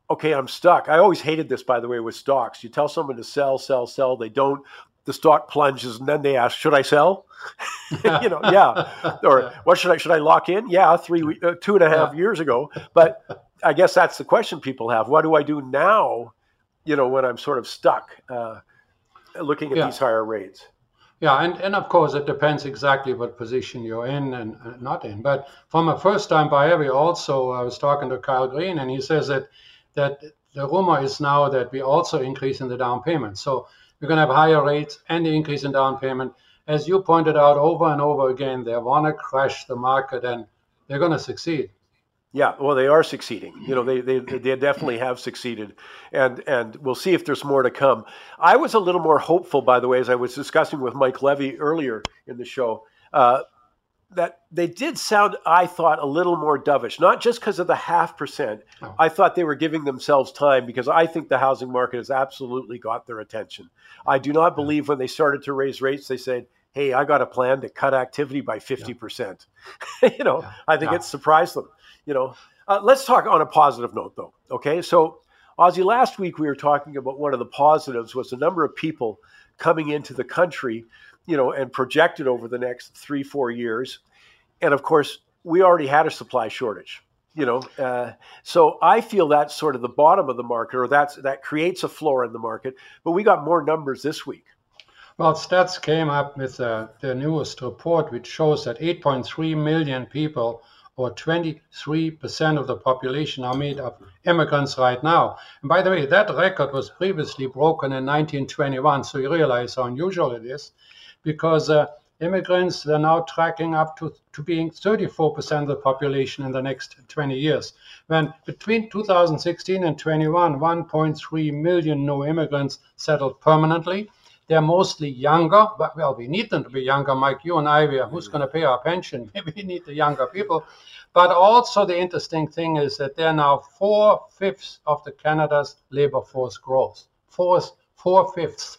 okay, I'm stuck. I always hated this, by the way, with stocks. You tell someone to sell, sell, sell. They don't. The stock plunges, and then they ask, "Should I sell?" you know, yeah. Or what should I? Should I lock in? Yeah, three, uh, two and a half yeah. years ago. But I guess that's the question people have. What do I do now? You know, when I'm sort of stuck, uh, looking at yeah. these higher rates. Yeah, and, and of course it depends exactly what position you're in and uh, not in. But from a first time buyer, we also I was talking to Kyle Green, and he says that that the rumor is now that we also increase in the down payment. So we're going to have higher rates and the increase in down payment. As you pointed out over and over again, they want to crash the market and they're going to succeed. Yeah, well, they are succeeding. You know, they, they they definitely have succeeded, and and we'll see if there's more to come. I was a little more hopeful, by the way, as I was discussing with Mike Levy earlier in the show. Uh, that they did sound, I thought, a little more dovish, not just because of the half percent. Oh. I thought they were giving themselves time because I think the housing market has absolutely got their attention. I do not believe when they started to raise rates, they said, Hey, I got a plan to cut activity by 50%. Yeah. you know, yeah. I think yeah. it surprised them. You know, uh, let's talk on a positive note, though. Okay. So, Ozzie, last week we were talking about one of the positives was the number of people coming into the country you know, and projected over the next three, four years. And of course, we already had a supply shortage, you know. Uh, so I feel that's sort of the bottom of the market, or that's that creates a floor in the market. But we got more numbers this week. Well, Stats came up with uh, the newest report, which shows that 8.3 million people, or 23% of the population, are made of immigrants right now. And by the way, that record was previously broken in 1921, so you realize how unusual it is because uh, immigrants they're now tracking up to, to being 34% of the population in the next 20 years. When between 2016 and 21, 1.3 million new immigrants settled permanently. They're mostly younger, but well, we need them to be younger. Mike, you and I, we are, who's going to pay our pension? Maybe we need the younger people. But also the interesting thing is that they're now four fifths of the Canada's labor force growth. Four, four fifths.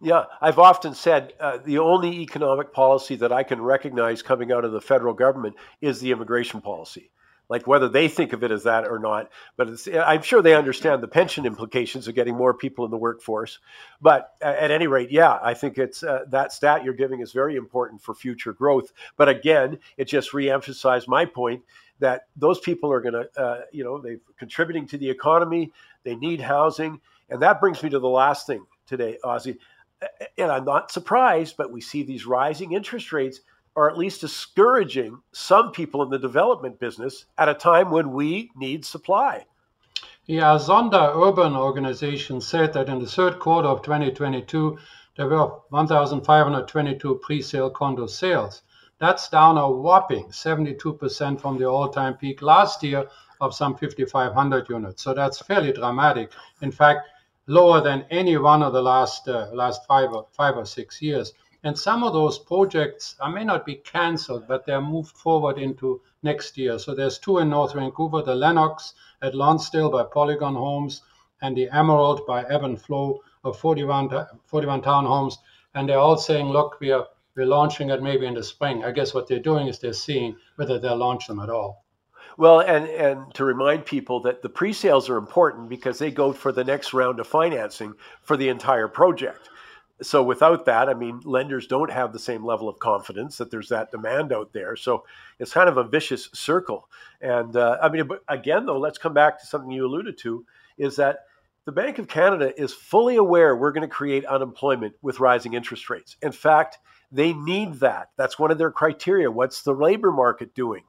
Yeah, I've often said uh, the only economic policy that I can recognize coming out of the federal government is the immigration policy. Like whether they think of it as that or not, but I'm sure they understand the pension implications of getting more people in the workforce. But at any rate, yeah, I think it's uh, that stat you're giving is very important for future growth. But again, it just reemphasized my point that those people are going to, uh, you know, they're contributing to the economy. They need housing, and that brings me to the last thing today, Ozzie and I'm not surprised, but we see these rising interest rates are at least discouraging some people in the development business at a time when we need supply. Yeah, Zonda Urban Organization said that in the third quarter of 2022, there were 1,522 pre-sale condo sales. That's down a whopping 72% from the all-time peak last year of some 5,500 units. So that's fairly dramatic. In fact, lower than any one of the last uh, last five or five or six years. And some of those projects uh, may not be cancelled, but they're moved forward into next year. So there's two in North Vancouver: the Lennox at Lonsdale by Polygon Homes, and the Emerald by Ebb and Flow of 41, 41 townhomes. And they're all saying, look, we are we're launching it maybe in the spring. I guess what they're doing is they're seeing whether they'll launch them at all. Well, and and to remind people that the pre-sales are important because they go for the next round of financing for the entire project. So without that, I mean, lenders don't have the same level of confidence that there's that demand out there. So it's kind of a vicious circle. And uh, I mean, again, though, let's come back to something you alluded to: is that the Bank of Canada is fully aware we're going to create unemployment with rising interest rates. In fact, they need that. That's one of their criteria. What's the labor market doing?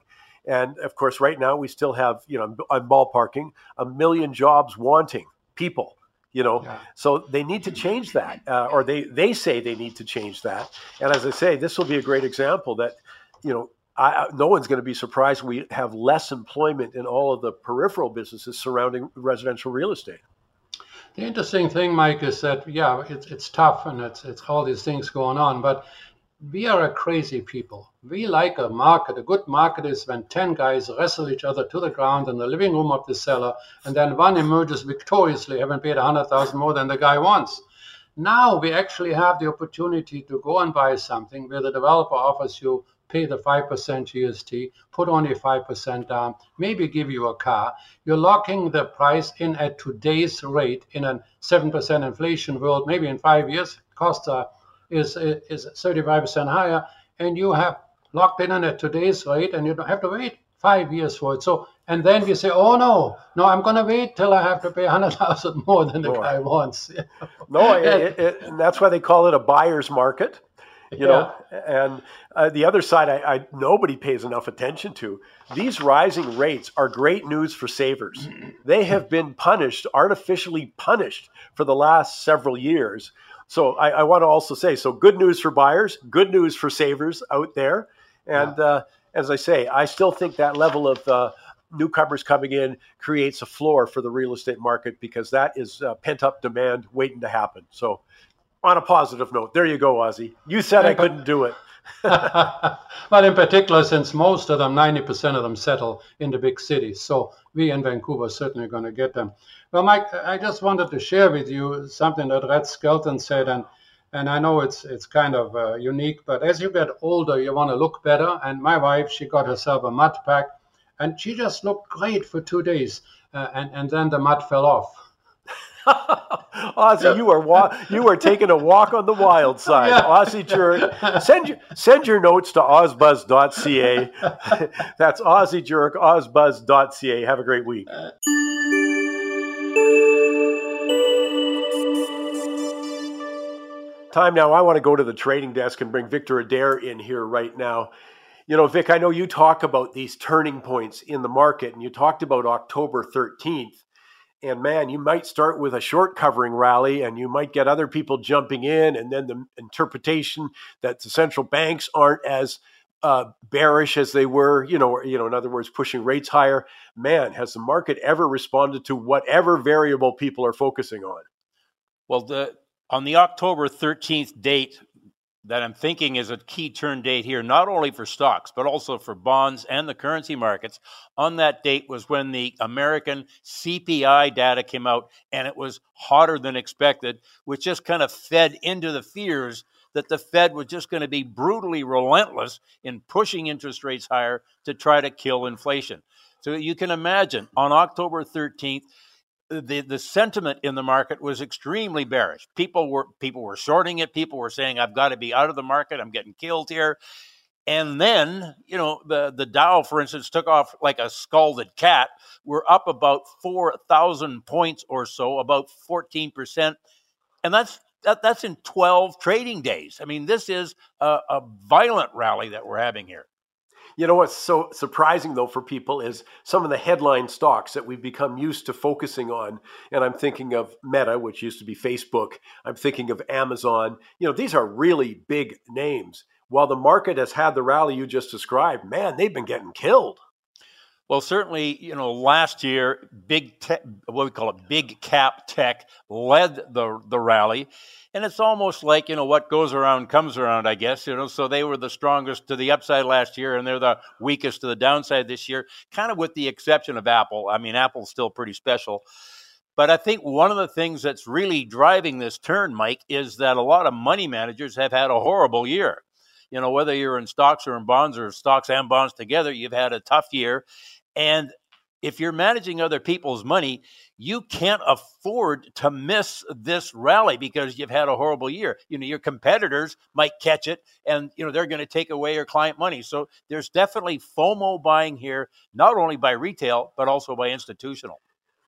And of course, right now we still have, you know, I'm ballparking a million jobs wanting people, you know? Yeah. so they need to change that uh, or they they say they need to change that. And as i say this will be a great example that you know I, no one's going to be surprised we have less employment in all of the peripheral businesses surrounding residential real estate. The interesting thing mike is that yeah it's, it's tough and it's, it's all these things going on but we are a crazy people. We like a market. A good market is when 10 guys wrestle each other to the ground in the living room of the seller, and then one emerges victoriously, having paid 100,000 more than the guy wants. Now we actually have the opportunity to go and buy something where the developer offers you pay the 5% GST, put only 5% down, maybe give you a car. You're locking the price in at today's rate in a 7% inflation world. Maybe in five years, costs are is is 35% higher, and you have locked in at today's rate, and you don't have to wait five years for it. So, and then we say, oh no, no, I'm going to wait till I have to pay 100,000 more than the more. guy wants. no, it, it, and that's why they call it a buyer's market. You yeah. know, and uh, the other side, I, I, nobody pays enough attention to. These rising rates are great news for savers. They have been punished, artificially punished, for the last several years so I, I want to also say, so good news for buyers, good news for savers out there. And yeah. uh, as I say, I still think that level of uh, newcomers coming in creates a floor for the real estate market because that is uh, pent up demand waiting to happen. So, on a positive note, there you go, Ozzie. You said I couldn't do it. well, in particular, since most of them, 90% of them settle in the big cities. So we in Vancouver are certainly going to get them. Well, Mike, I just wanted to share with you something that Red Skelton said, and and I know it's it's kind of uh, unique, but as you get older, you want to look better. And my wife, she got herself a mud pack, and she just looked great for two days, uh, and and then the mud fell off. Ozzie, you are wa- you are taking a walk on the wild side. Yeah. Ozzie Jurock. Send your send your notes to ozbuzz.ca. That's Ozzie Jurock, ozbuzz.ca. Have a great week. Time now. I want to go to the trading desk and bring Victor Adair in here right now. You know, Vic, I know you talk about these turning points in the market, and you talked about October 13th and man, you might start with a short covering rally and you might get other people jumping in. And then the interpretation that the central banks aren't as uh, bearish as they were, you know, you know, in other words, pushing rates higher. Man, has the market ever responded to whatever variable people are focusing on? Well, the on the October 13th date, that I'm thinking is a key turn date here, not only for stocks, but also for bonds and the currency markets. On that date was when the American CPI data came out, and it was hotter than expected, which just kind of fed into the fears that the Fed was just going to be brutally relentless in pushing interest rates higher to try to kill inflation. So you can imagine on October 13th, the the sentiment in the market was extremely bearish. People were people were shorting it. People were saying, "I've got to be out of the market. I'm getting killed here." And then, you know, the the Dow, for instance, took off like a scalded cat. We're up about four thousand points or so, about fourteen percent, and that's that, that's in twelve trading days. I mean, this is a, a violent rally that we're having here. You know what's so surprising though for people is some of the headline stocks that we've become used to focusing on. And I'm thinking of Meta, which used to be Facebook. I'm thinking of Amazon. You know, these are really big names. While the market has had the rally you just described, man, they've been getting killed. Well, certainly, you know, last year, big tech, what we call it, big cap tech led the the rally, and it's almost like you know what goes around comes around, I guess. You know, so they were the strongest to the upside last year, and they're the weakest to the downside this year, kind of with the exception of Apple. I mean, Apple's still pretty special. But I think one of the things that's really driving this turn, Mike, is that a lot of money managers have had a horrible year. You know, whether you're in stocks or in bonds or stocks and bonds together, you've had a tough year. And if you're managing other people's money, you can't afford to miss this rally because you've had a horrible year. You know, your competitors might catch it and, you know, they're going to take away your client money. So there's definitely FOMO buying here, not only by retail, but also by institutional.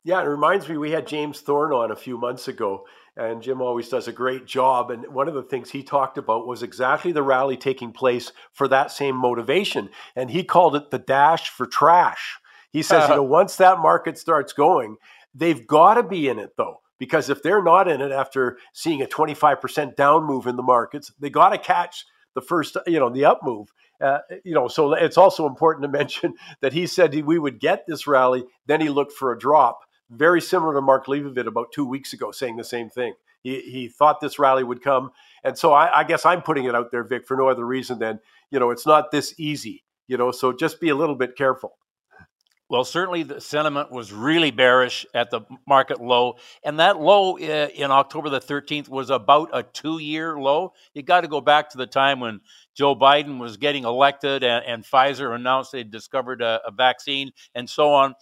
Yeah, it reminds me we had James Thorne on a few months ago, and Jim always does a great job. And one of the things he talked about was exactly the rally taking place for that same motivation. And he called it the dash for trash. He says, you know, once that market starts going, they've got to be in it though. because if they're not in it after seeing a 25% down move in the markets, they got to catch the first, you know, the up move. Uh, you know, so it's also important to mention that he said we would get this rally, then he looked for a drop, very similar to Mark Leibovit about two weeks ago, saying the same thing. He, he thought this rally would come, and so I, I guess I'm putting it out there, Vic, for no other reason than you know it's not this easy. You know, so just be a little bit careful. Well, certainly the sentiment was really bearish at the market low. And that low uh, in October the 13th was about a two year low. You got to go back to the time when Joe Biden was getting elected and, and Pfizer announced they'd discovered a, a vaccine and so on.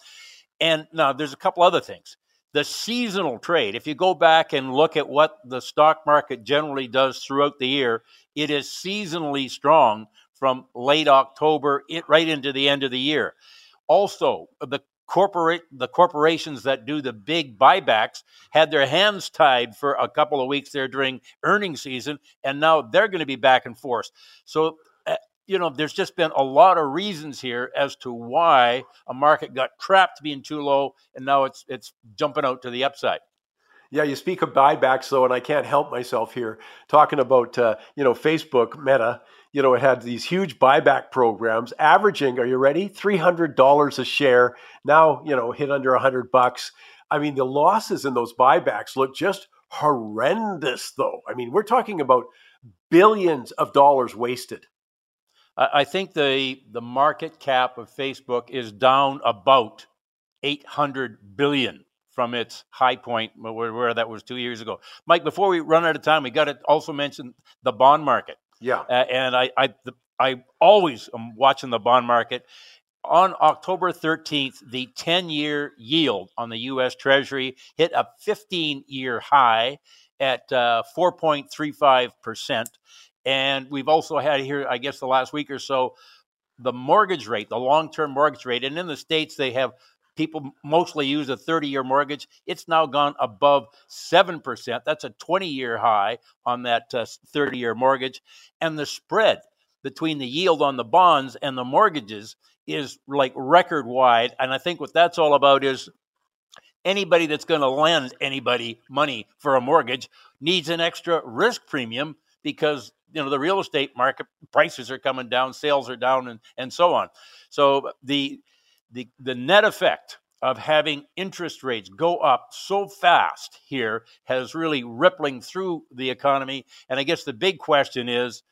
And now there's a couple other things. The seasonal trade, if you go back and look at what the stock market generally does throughout the year, it is seasonally strong from late October right into the end of the year. Also, the corporate the corporations that do the big buybacks had their hands tied for a couple of weeks there during earnings season and now they're going to be back and forth so you know there's just been a lot of reasons here as to why a market got trapped being too low and now it's it's jumping out to the upside yeah, you speak of buybacks though, and I can't help myself here talking about uh, you know Facebook Meta you know, it had these huge buyback programs, averaging, are you ready? $300 a share. Now, you know, hit under a 100 bucks. I mean, the losses in those buybacks look just horrendous, though. I mean, we're talking about billions of dollars wasted. I think the the market cap of Facebook is down about 800 billion from its high point where, where that was two years ago. Mike, before we run out of time, we got to also mention the bond market. Yeah. Uh, and I, I, the, I always am watching the bond market. On October 13th, the 10 year yield on the U.S. Treasury hit a 15 year high at uh, 4.35%. And we've also had here, I guess, the last week or so, the mortgage rate, the long term mortgage rate. And in the States, they have people mostly use a 30 year mortgage. It's now gone above 7%. That's a 20 year high on that 30 uh, year mortgage. And the spread between the yield on the bonds and the mortgages is like record wide. And I think what that's all about is anybody that's going to lend anybody money for a mortgage needs an extra risk premium because you know the real estate market prices are coming down sales are down and, and so on so the the, the net effect of having interest rates go up so fast here has really rippling through the economy. And I guess the big question is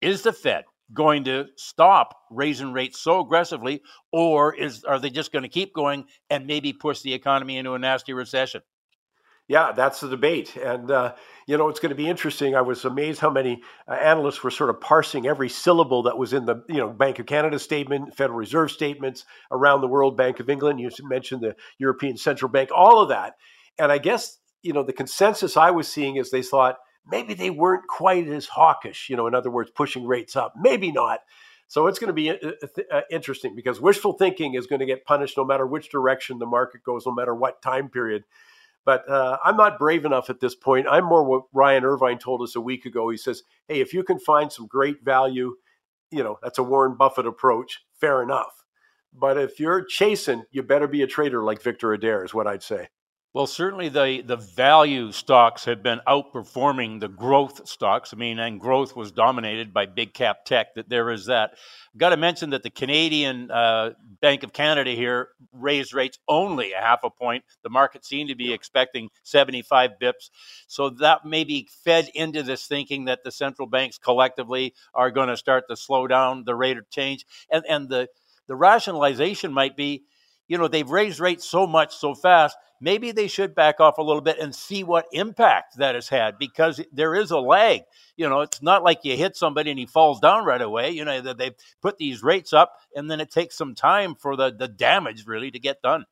is the Fed going to stop raising rates so aggressively, or is are they just going to keep going and maybe push the economy into a nasty recession? Yeah, that's the debate. And, uh, you know, it's going to be interesting. I was amazed how many uh, analysts were sort of parsing every syllable that was in the, you know, Bank of Canada statement, Federal Reserve statements around the world, Bank of England. You mentioned the European Central Bank, all of that. And I guess, you know, the consensus I was seeing is they thought maybe they weren't quite as hawkish, you know, in other words, pushing rates up. Maybe not. So it's going to be uh, uh, interesting because wishful thinking is going to get punished no matter which direction the market goes, no matter what time period. But uh, I'm not brave enough at this point. I'm more what Ryan Irvine told us a week ago. He says, hey, if you can find some great value, you know, that's a Warren Buffett approach, fair enough. But if you're chasing, you better be a trader like Victor Adair, is what I'd say. Well, certainly the, the value stocks have been outperforming the growth stocks. I mean, and growth was dominated by big cap tech. That there is that. I've Got to mention that the Canadian uh, Bank of Canada here raised rates only a half a point. The market seemed to be expecting 75 bips. So that maybe fed into this thinking that the central banks collectively are going to start to slow down the rate of change. And, and the, the rationalization might be, you know, they've raised rates so much so fast maybe they should back off a little bit and see what impact that has had because there is a lag. You know, it's not like you hit somebody and he falls down right away. You know, they put these rates up and then it takes some time for the, the damage really to get done.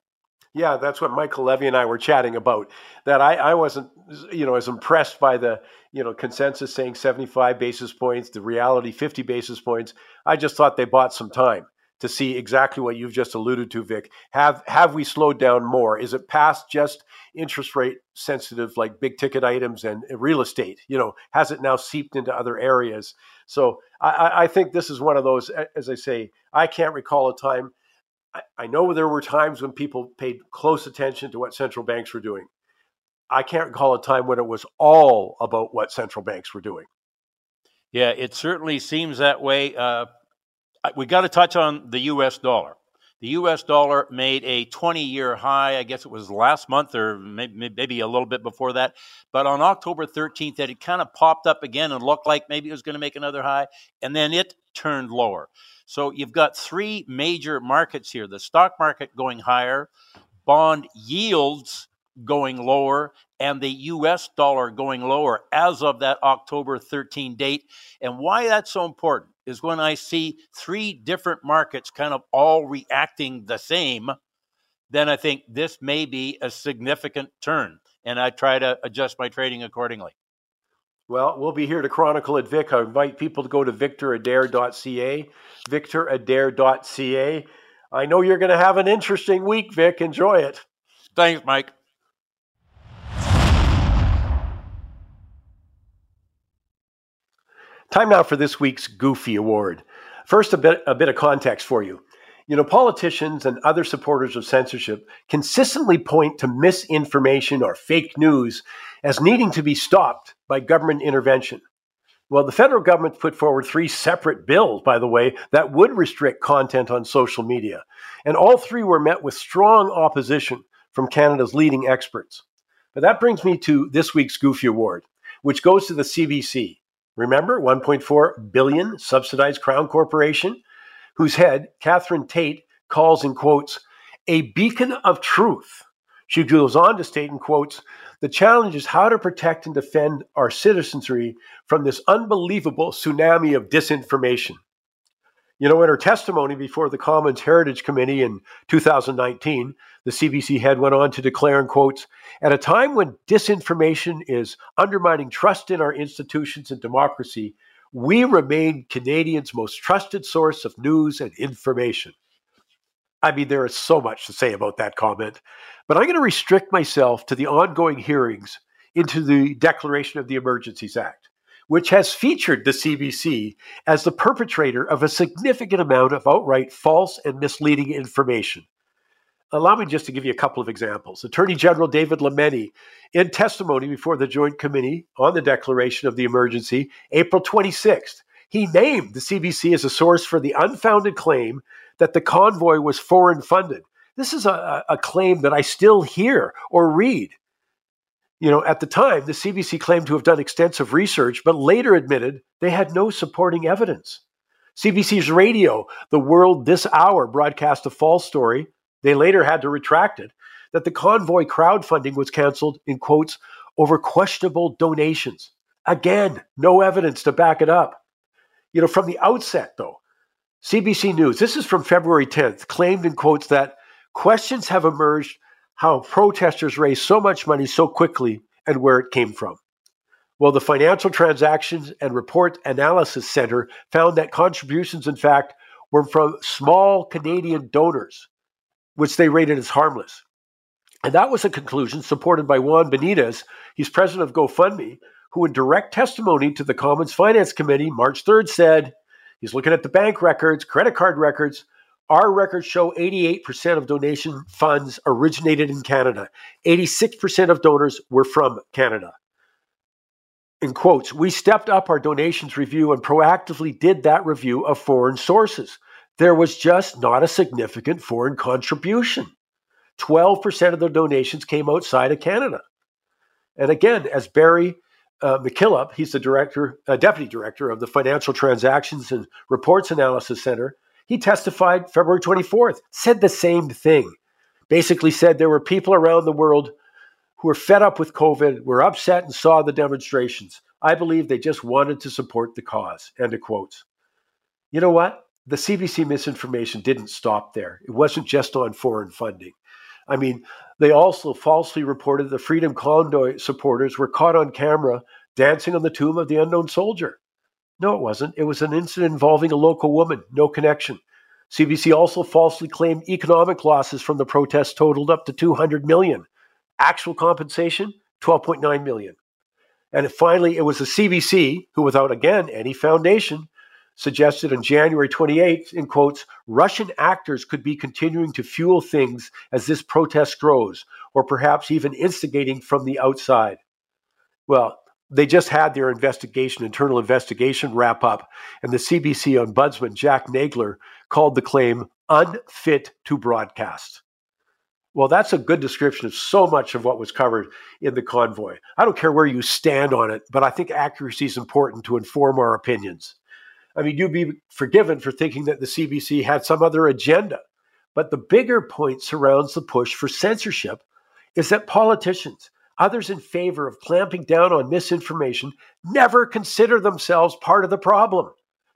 Yeah, that's what Michael Levy and I were chatting about. That I, I wasn't, you know, as impressed by the, you know, consensus saying 75 basis points, the reality 50 basis points. I just thought they bought some time to see exactly what you've just alluded to, Vic. Have have we slowed down more? Is it past just interest rate sensitive, like big ticket items and real estate? You know, has it now seeped into other areas? So I, I think this is one of those. As I say, I can't recall a time. I, I know there were times when people paid close attention to what central banks were doing. I can't recall a time when it was all about what central banks were doing. Yeah, it certainly seems that way. Uh, we got to touch on the U.S. dollar. The U.S. dollar made a 20-year high. I guess it was last month, or maybe, maybe a little bit before that. But on October 13th, it kind of popped up again and looked like maybe it was going to make another high, and then it turned lower. So you've got three major markets here: the stock market going higher, bond yields going lower, and the US dollar going lower as of that October 13 date. And why that's so important is when I see three different markets kind of all reacting the same, then I think this may be a significant turn. And I try to adjust my trading accordingly. Well, we'll be here to chronicle it, Vic. I invite people to go to victoradair.ca, victoradair.ca. I know you're going to have an interesting week, Vic. Enjoy it. Thanks, Mike. Time now for this week's Goofy Award. First, a bit, a bit of context for you. You know, politicians and other supporters of censorship consistently point to misinformation or fake news as needing to be stopped by government intervention. Well, the federal government put forward three separate bills, by the way, that would restrict content on social media. And all three were met with strong opposition from Canada's leading experts. But that brings me to this week's Goofy Award, which goes to the CBC, Remember, 1.4 billion subsidized crown corporation, whose head, Catherine Tait calls in quotes, a beacon of truth. She goes on to state in quotes, the challenge is how to protect and defend our citizenry from this unbelievable tsunami of disinformation. You know, in her testimony before the Commons Heritage Committee in 2019, the CBC head went on to declare, in quotes, at a time when disinformation is undermining trust in our institutions and democracy, we remain Canadians' most trusted source of news and information. I mean, there is so much to say about that comment, but I'm going to restrict myself to the ongoing hearings into the declaration of the Emergencies Act which has featured the CBC as the perpetrator of a significant amount of outright false and misleading information. Allow me just to give you a couple of examples. Attorney General David Lametti, in testimony before the Joint Committee on the declaration of the emergency, April 26th, he named the CBC as a source for the unfounded claim that the convoy was foreign funded. This is a, a claim that I still hear or read you know, at the time, the CBC claimed to have done extensive research, but later admitted they had no supporting evidence. CBC's radio, The World This Hour, broadcast a false story. They later had to retract it that the convoy crowdfunding was canceled in quotes over questionable donations. Again, no evidence to back it up. You know, from the outset, though, CBC News, this is from February 10th, claimed in quotes that questions have emerged how protesters raised so much money so quickly and where it came from. Well, the Financial Transactions and Report Analysis Center found that contributions, in fact, were from small Canadian donors, which they rated as harmless. And that was a conclusion supported by Juan Benitez. He's president of GoFundMe, who, in direct testimony to the Commons Finance Committee March 3rd, said he's looking at the bank records, credit card records, our records show 88% of donation funds originated in Canada. 86% of donors were from Canada. In quotes, we stepped up our donations review and proactively did that review of foreign sources. There was just not a significant foreign contribution. 12% of the donations came outside of Canada. And again, as Barry uh, MacKillop, he's the director, uh, deputy director of the Financial Transactions and Reports Analysis Center, he testified February 24th, said the same thing. Basically, said there were people around the world who were fed up with COVID, were upset and saw the demonstrations. I believe they just wanted to support the cause. End of quotes. You know what? The CBC misinformation didn't stop there. It wasn't just on foreign funding. I mean, they also falsely reported the Freedom Convoy supporters were caught on camera dancing on the tomb of the unknown soldier. No, it wasn't. It was an incident involving a local woman, no connection. CBC also falsely claimed economic losses from the protests totaled up to 200 million. Actual compensation, 12.9 million. And finally, it was the CBC who, without again any foundation, suggested on January 28th, in quotes, Russian actors could be continuing to fuel things as this protest grows, or perhaps even instigating from the outside. Well, they just had their investigation, internal investigation wrap up, and the CBC ombudsman, Jack Nagler, called the claim unfit to broadcast. Well, that's a good description of so much of what was covered in the convoy. I don't care where you stand on it, but I think accuracy is important to inform our opinions. I mean, you'd be forgiven for thinking that the CBC had some other agenda. But the bigger point surrounds the push for censorship is that politicians, others in favor of clamping down on misinformation, never consider themselves part of the problem,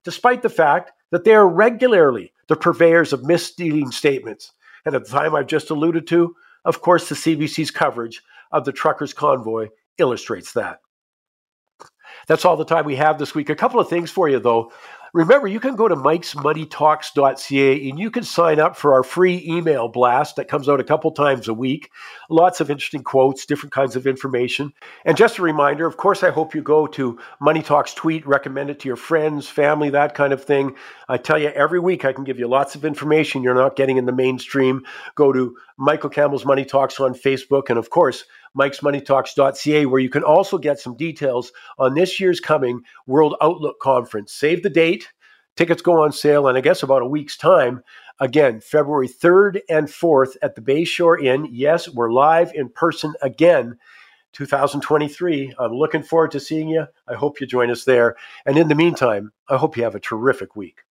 despite the fact that they are regularly the purveyors of misleading statements. And at the time I've just alluded to, of course, the CBC's coverage of the truckers' convoy illustrates that. That's all the time we have this week. A couple of things for you, though. Remember, you can go to mikesmoneytalks.ca and you can sign up for our free email blast that comes out a couple times a week. Lots of interesting quotes, different kinds of information. And just a reminder, of course, I hope you go to Money Talks tweet, recommend it to your friends, family, that kind of thing. I tell you, every week I can give you lots of information you're not getting in the mainstream. Go to Michael Campbell's Money Talks on Facebook. And of course, mikesmoneytalks.ca, where you can also get some details on this year's coming World Outlook Conference. Save the date. Tickets go on sale in, I guess, about a week's time. Again, February 3rd and 4th at the Bayshore Inn. Yes, we're live in person again. 2023. I'm looking forward to seeing you. I hope you join us there. And in the meantime, I hope you have a terrific week.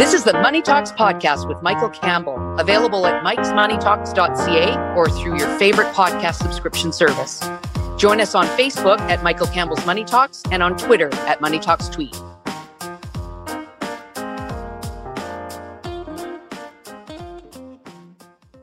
This is the Money Talks podcast with Michael Campbell, available at mikesmoneytalks.ca or through your favorite podcast subscription service. Join us on Facebook at Michael Campbell's Money Talks and on Twitter at Money Talks Tweet.